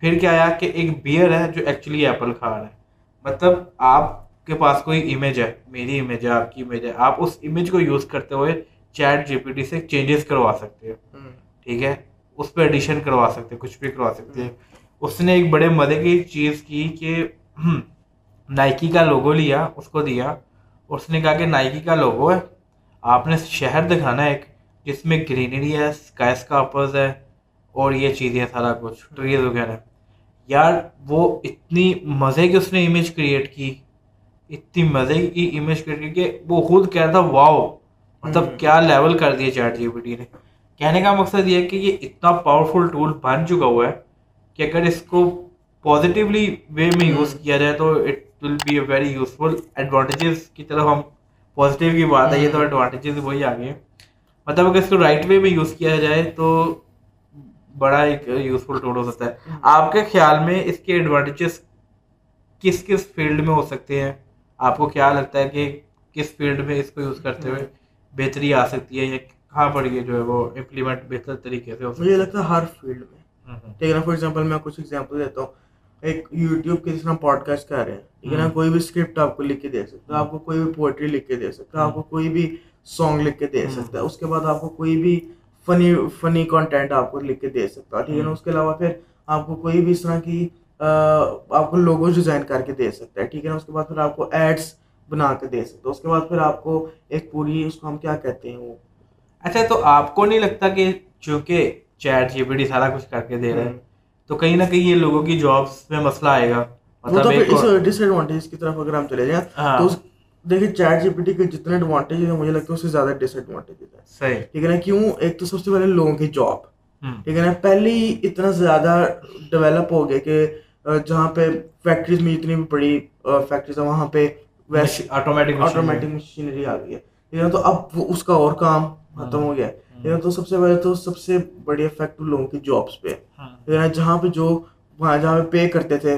پھر کیا آیا کہ ایک بیئر ہے جو ایکچولی ایپل کھا رہا ہے۔ مطلب آپ کے پاس کوئی امیج ہے میری امیج ہے آپ کی امیج ہے آپ اس امیج کو یوز کرتے ہوئے چیٹ جی پی ٹی سے چینجز کروا سکتے ہو ٹھیک ہے؟ اس پہ ایڈیشن کروا سکتے کچھ بھی کروا سکتے ہیں اس نے ایک بڑے مزے کی چیز کی کہ <clears throat> نائکی کا لوگو لیا اس کو دیا۔ اور اس نے کہا کہ نائکی کا لوگو ہے۔ آپ نے شہر دکھانا ہے ایک جس میں گرینری ہے اسکائی اسکاپرز ہے اور یہ چیزیں سارا کچھ۔ ٹریز وغیرہ یار وہ اتنی مزے کی اس نے امیج کریٹ کی اتنی مزے کی امیج کریٹ کی کہ وہ خود کہہ رہا تھا واؤ مطلب کیا لیول کر دیا چیٹ جی پی ٹی نے. کہنے کا مقصد یہ ہے کہ یہ اتنا پاورفل ٹول بن چکا ہوا ہے کہ اگر اس کو پازیٹیولی وے میں یوز کیا جائے تو it will be a very useful advantages کی طرف ہم پازیٹیو کی بات ہے یہ تو ایڈوانٹیجز وہی آ گئے مطلب اگر اس کو رائٹ وے میں یوز کیا جائے تو بڑا ایک یوزفل ٹول ہو سکتا ہے۔ آپ کے خیال میں اس کے ایڈوانٹیجز کس کس فیلڈ میں ہو سکتے ہیں؟ آپ کو کیا لگتا ہے کہ کس فیلڈ میں اس کو یوز کرتے ہوئے بہتری آ سکتی ہے یا کہاں پر یہ جو ہے وہ امپلیمنٹ بہتر طریقے سے ہو مجھے لگتا ہے ہر فیلڈ میں۔ ٹھیک ہے نا فار ایگزامپل میں کچھ ایگزامپل دیتا ہوں۔ ایک یوٹیوب کے جس طرح پوڈ کاسٹ کر رہے ہیں ٹھیک ہے نا کوئی بھی اسکرپٹ آپ کو لکھ کے دے سکتا ہے آپ کو کوئی بھی پوئٹری لکھ کے دے سکتا ہے آپ کو کوئی بھی سانگ لکھ کے دے سکتا ہے۔ اس کے بعد آپ کو کوئی بھی فنی فنی کانٹینٹ آپ کو لکھ کے دے سکتا ہے ٹھیک ہے نا۔ اس کے علاوہ پھر آپ کو کوئی بھی اس طرح کی آپ کو لوگوز ڈیزائن کر کے دے سکتا ہے ٹھیک ہے نا؟ اس کے بعد پھر آپ کو ایڈس بنا کے دے سکتا ہے۔ اس کے بعد پھر آپ کو ایک پوری اس کو ہم کیا کہتے ہیں وہ؟ اچھا تو آپ کو نہیں لگتا کہ چونکہ چیٹ جی پی ڈی سارا کچھ کر کے دے رہے ہیں تو کہیں نہ کہیں یہ لوگوں کی جابس میں مسئلہ آئے گا۔ ڈس مطلب ایڈوانٹیج کی طرف اگر ہم چلے جائیں تو ہاں۔ دیکھیں چیٹ جی پی ٹی کے جتنے ایڈوانٹیج ہیں مجھے لگتا ہے اس سے زیادہ ڈس ایڈوانٹیج ہے ٹھیک ہے نا؟ کیوں؟ ایک تو سب سے پہلے لوگوں کی جاب ٹھیک ہے نا؟ پہلے ہی اتنا زیادہ ڈیولپ ہو گیا کہ جہاں پہ فیکٹریز میں جتنی بھی بڑی فیکٹریز ہیں وہاں پہ ویسے آٹومیٹک آٹومیٹک مشینری آ گئی ہے۔ یعنی تو اب اس کا اور کام ختم ہو گیا ہے۔ یعنی تو سب سے پہلے تو سب سے بڑی افیکٹ لوگوں کی جابس پہ۔ ہے جہاں پہ جو وہاں جہاں پہ پے کرتے تھے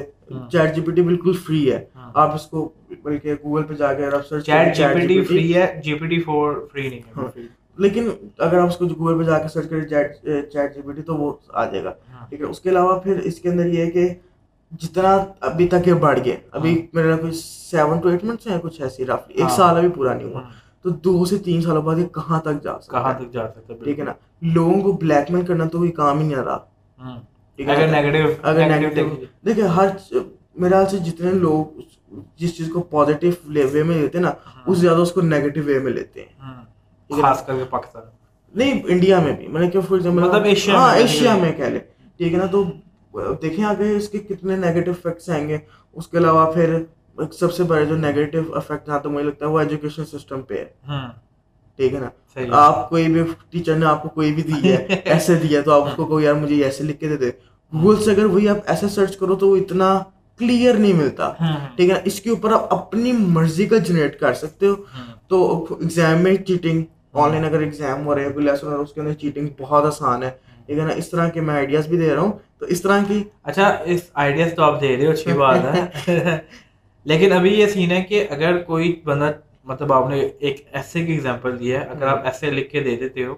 چیٹ جی پی ٹی بالکل فری ہے۔ آپ اس کو بلکہ گوگل پہ جا کے آپ search chat G P T free ہے G P T four free نہیں ہے۔ ہاں۔ لیکن اگر آپ اس کو گوگل پہ جا کے سرچ کریں چیٹ جی پی ٹی تو وہ آ جائے گا۔ ٹھیک ہے۔ اس کے علاوہ پھر اس کے اندر یہ ہے کہ جتنا ابھی تک یہ بڑھ گئے ابھی ہاں۔ میرے کوئی سیون ٹو ایٹ منتھس ہیں کچھ ایسی رفلی ایک ہاں۔ سال ابھی پورا نہیں ہوا۔ ہاں۔ تو دو سے تین سالوں بعد یہ کہاں تک جا سکتا کہاں تک جا سکتا ٹھیک ہے نا۔ لوگوں کو بلیک میل کرنا تو کوئی کام ہی نہیں آ رہا۔ اگر دیکھیں۔ ہر میرے خیال سے جتنے لوگ جس چیز کو پازیٹیو وے میں لیتے ہیں نا اس زیادہ اس کو نیگیٹو وے میں لیتے ہیں۔ خاص کر کے پاکستان۔ نہیں انڈیا میں بھی۔ میں نے کہ فار ایگزامپل مطلب ایشیا ہاں ایشیا میں کہہ لیں۔ ٹھیک ہے نا؟ تو دیکھیں آگے اس کے کتنے نیگیٹو افیکٹس آئیں گے۔ اس کے علاوہ پھر سب سے بڑے جو نیگیٹو افیکٹ جہاں تو مجھے لگتا ہے وہ ایجوکیشن سسٹم پہ ہے۔ ہاں۔ ٹھیک ہے نا؟ آپ کوئی بھی ٹیچر نے آپ کو کوئی بھی دی ہے <laughs> ایسے دیا تو آپ اس کو کہو یار مجھے ایسے لکھ کے دے دے۔ گوگل سے اگر وہی آپ ایسے سرچ کرو تو وہ اتنا کلیئر نہیں ملتا۔ ہاں۔ ٹھیک ہے نا؟ اس کے اوپر آپ اپنی مرضی کا جنریٹ کر سکتے ہو۔ ہاں۔ تو ایگزام میں چیٹنگ آن لائن اگر ایگزام ہو رہے ہیں اس کے اندر چیٹنگ بہت آسان ہے۔ ٹھیک ہے نا اس طرح کے میں آئیڈیاز بھی دے رہا ہوں تو اس طرح کی اچھا اس آئیڈیاز تو آپ دے رہے ہو اچھی بات ہے لیکن ابھی یہ سین ہے کہ اگر کوئی بندہ مطلب آپ نے ایک ایسے کی ایگزامپل دی ہے اگر آپ ایسے لکھ کے دے دیتے ہو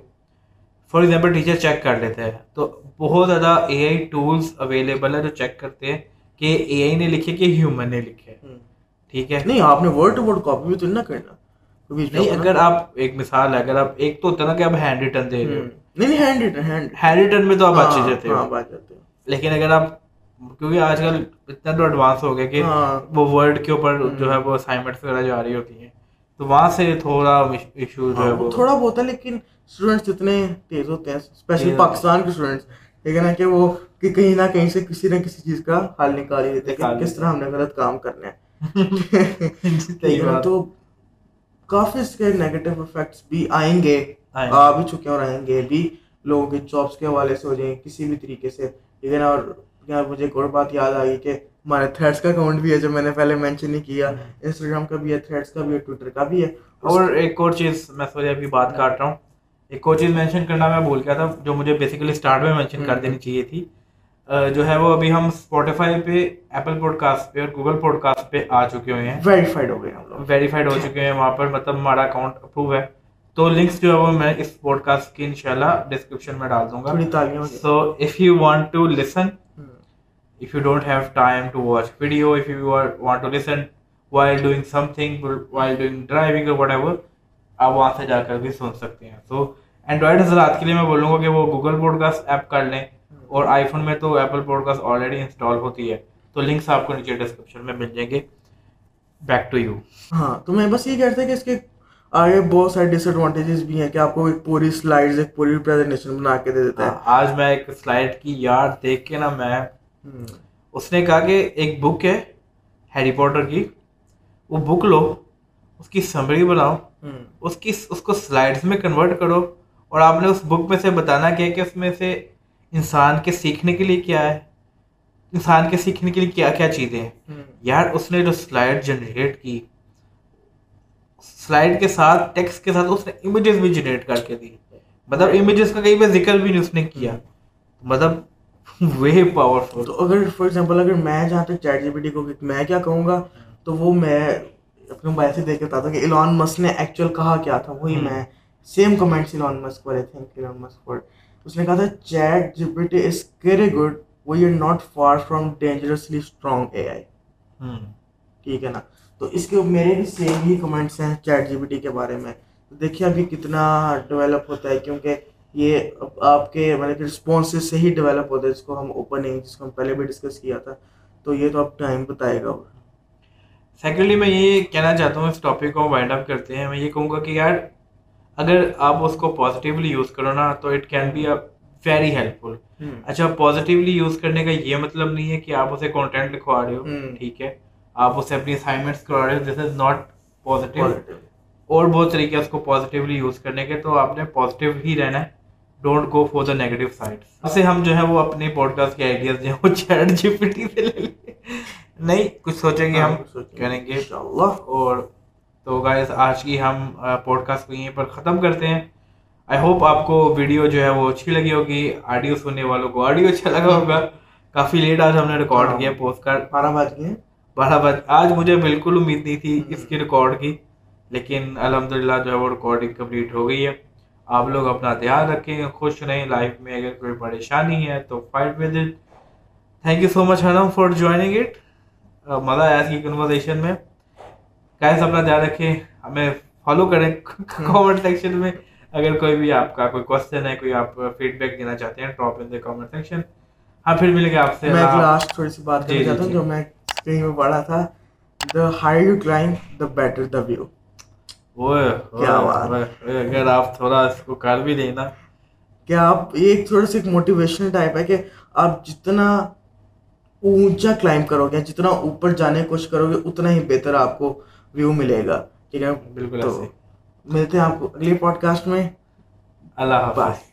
فار ایگزامپل ٹیچر چیک کر لیتا ہے تو بہت زیادہ اے آئی ٹولس اویلیبل ہے جو چیک کرتے ہیں کہ اے آئی نے لکھے کہ ہیومن نے لکھے ٹھیک ہے نہیں آپ نے ورڈ ٹو ورڈ کاپی بھی تو نہ کرنا نہیں اگر آپ ایک مثال ہے اگر آپ ایک تو ہوتا ہے نا کہ آپ ہینڈ ریٹرن دے رہے ہو نہیں ہینڈ میں تو آپ ہاں، اچھے جاتے ہاں، لیکن اگر آپ کیونکہ آج کل اتنا تو ایڈوانس ہو گیا کہ ہاں۔ وہ کے اوپر جو ہے وہ اسائنمنٹس وغیرہ جو آ رہی ہوتی ہیں تو وہاں سے تھوڑا ایشو جو ہے تھوڑا بہت ہے لیکن اسٹوڈنٹس اتنے تیز ہوتے ہیں اسپیشلی پاکستان کے اسٹوڈنٹس لیکن ہے کہ وہ کہ کہیں نہ کہیں سے کسی نہ کسی چیز کا حل نکال ہی دیتے ہیں کس طرح ہم نے غلط کام کرنا ہے۔ <laughs> <laughs> تو کافی اس کے نیگیٹو افیکٹس بھی آئیں گے۔ آ بھی چکے اور آئیں گے بھی لوگوں کی جابس کے حوالے سے ہو جائیں کسی بھی طریقے سے۔ لیکن اور یار مجھے ایک اور بات یاد آ گئی کہ ہمارے تھریڈس کا اکاؤنٹ بھی ہے جو میں نے پہلے مینشن نہیں کیا۔ ہاں۔ انسٹاگرام کا بھی ہے تھریڈس کا بھی ہے ٹویٹر کا بھی ہے۔ اور ایک اور چیز میں سوچا ابھی بات ہاں۔ کاٹ رہا ہوں۔ ایک اور چیز مینشن کرنا میں بھول گیا تھا جو مجھے بیسیکلی اسٹارٹ میں مینشن کر ہاں۔ دینی چاہیے تھی۔ جو ہے وہ ابھی ہم اسپوٹیفائی پہ ایپل پوڈ کاسٹ پہ اور گوگل پوڈ کاسٹ پہ آ چکے ہوئے ہیں۔ ویریفائڈ ہو گئے ہم لوگ۔ ویریفائڈ ہو چکے ہیں وہاں پر مطلب ہمارا اکاؤنٹ اپروو ہے۔ تو لنکس جو ہے وہ میں اس پوڈ کاسٹ کی انشاءاللہ ڈسکرپشن میں ڈال دوں گا. So if you want to listen if you don't have time to watch video if you want to listen while doing something while doing driving or ever آپ وہاں سے جا کر بھی سن سکتے ہیں. سو اینڈرائڈ حضرات کے لیے میں بولوں گا کہ وہ گوگل پوڈ کاسٹ ایپ کر لیں اور آئی فون میں تو Apple podcast already install ہوتی ہے. تو لنکس آپ کو نیچے ڈسکرپشن میں مل جائیں گے. بیک ٹو یو ہاں تو میں بس یہ کہتا ہوں کہ اس کے آگے بہت سارے ڈس ایڈوانٹیجز بھی ہیں کہ آپ کو ایک پوری سلائیڈز ایک پوری پریزنٹیشن بنا کے دے دیتا ہے آج میں ایک سلائیڈ کی یار دیکھ کے نا میں اس نے کہا کہ ایک بک ہے ہیری پوٹر کی۔ وہ بک لو اس کی سمری بناؤ۔ اس کی اس کو سلائیڈز میں کنورٹ کرو۔ اور آپ نے اس بک میں سے بتانا کیا کہ اس میں سے انسان کے سیکھنے کے لیے کیا ہے؟ انسان کے سیکھنے کے لیے کیا کیا چیزیں ہیں؟ یار اس نے جو سلائیڈ جنریٹ کی سلائڈ کے ساتھ ٹیکسٹ کے ساتھ اس نے امیجز بھی جنریٹ کر کے دی۔ مطلب امیجز کا کہیں پہ ذکر بھی نہیں اس نے کیا۔ مطلب وے پاورفل تو اگر فار ایگزامپل اگر میں جہاں تک چیٹ جی پی ٹی کو میں کیا کہوں گا تو وہ میں اپنے موبائل سے دیکھ کے بتاتا کہ الان مس نے ایکچوئل کہا کیا تھا۔ وہی میں سیم کمنٹس ایلان مسک والے تھینک الان مس فار اس نے کہا تھا chat G P T is very good we are not far from dangerously strong A I ٹھیک ہے نا؟ تو اس کے میرے بھی سیم ہی کمنٹس ہیں چیٹ جی بی ٹی کے بارے میں۔ دیکھیے ابھی کتنا ڈیولپ ہوتا ہے کیونکہ یہ آپ کے مطلب کہ رسپانسز سے ہی ڈیولپ ہوتا ہے جس کو ہم اوپن نہیں جس کو ہم پہلے بھی ڈسکس کیا تھا۔ تو یہ تو اب ٹائم بتائے گا۔ سیکنڈلی میں یہ کہنا چاہتا ہوں اس ٹاپک کو وائنڈ اپ کرتے ہیں۔ میں یہ کہوں گا کہ یار اگر آپ اس کو پازیٹیولی یوز کرو نا تو it can be a very helpful اچھا پازیٹیولی یوز کرنے کا یہ مطلب نہیں ہے کہ آپ اسے کانٹینٹ لکھوا رہے ہو۔ ٹھیک ہے۔ آپ اسے اپنی اسائنمنٹس کرا رہے ہو. دس از ناٹ پازیٹیو اور بہت طریقے اس کو پازیٹیولی یوز کرنے کے. تو آپ نے پازیٹیو ہی رہنا ہے. Don't go for the negative side اسے ہم جو ہے وہ اپنے پوڈ کاسٹ کے آئیڈیاز جو ہے وہ چیٹ جی پی ٹی سے لے لیں. نہیں کچھ سوچیں گے ہم. ہاں، کریں گے. اور تو گائز آج کی ہم پوڈ کاسٹ کو یہیں پر ختم کرتے ہیں. آئی ہوپ آپ کو ویڈیو جو ہے وہ اچھی لگی ہوگی. آڈیو سننے والوں کو آڈیو اچھا لگا ہوگا. کافی لیٹ آج ہم نے ریکارڈ ہاں. کیا پوسٹ کارڈ بارہ بج گئے بارہ بج آج مجھے بالکل امید نہیں تھی اس کی ریکارڈ کی لیکن الحمدللہ جو ہے وہ ریکارڈنگ کمپلیٹ ہو گئی ہے۔ آپ لوگ اپنا دھیان رکھیں خوش رہیں۔ لائف میں اگر کوئی پریشانی ہے تو fight with it thank you so much Haram for joining it مزہ آیا اس کی کنورزیشن میں۔ کیسے اپنا دھیان رکھیں۔ ہمیں فالو کریں <laughs> کامنٹ سیکشن میں۔ اگر کوئی بھی آپ کا کوئی کوشچن ہے کوئی آپ فیڈ بیک دینا چاہتے ہیں top in the comment section ہاں پھر ملیں گے آپ سے۔ میں لاسٹ تھوڑی سی بات جی، کرنا جی، چاہتا ہوں جی۔ جو میں کہیں میں پڑھا تھا the high you climb the better the view کیا اگر آپ تھوڑا اس کو کر بھی لیں نا۔ کیا آپ یہ تھوڑا سا ایک موٹیویشنل ٹائپ ہے کہ آپ جتنا اونچا کلائم کرو گے جتنا اوپر جانے کی کوشش کرو گے اتنا ہی بہتر آپ کو ویو ملے گا ٹھیک ہے؟ بالکل ملتے ہیں آپ کو اگلی پوڈ کاسٹ میں۔ اللہ حافظ۔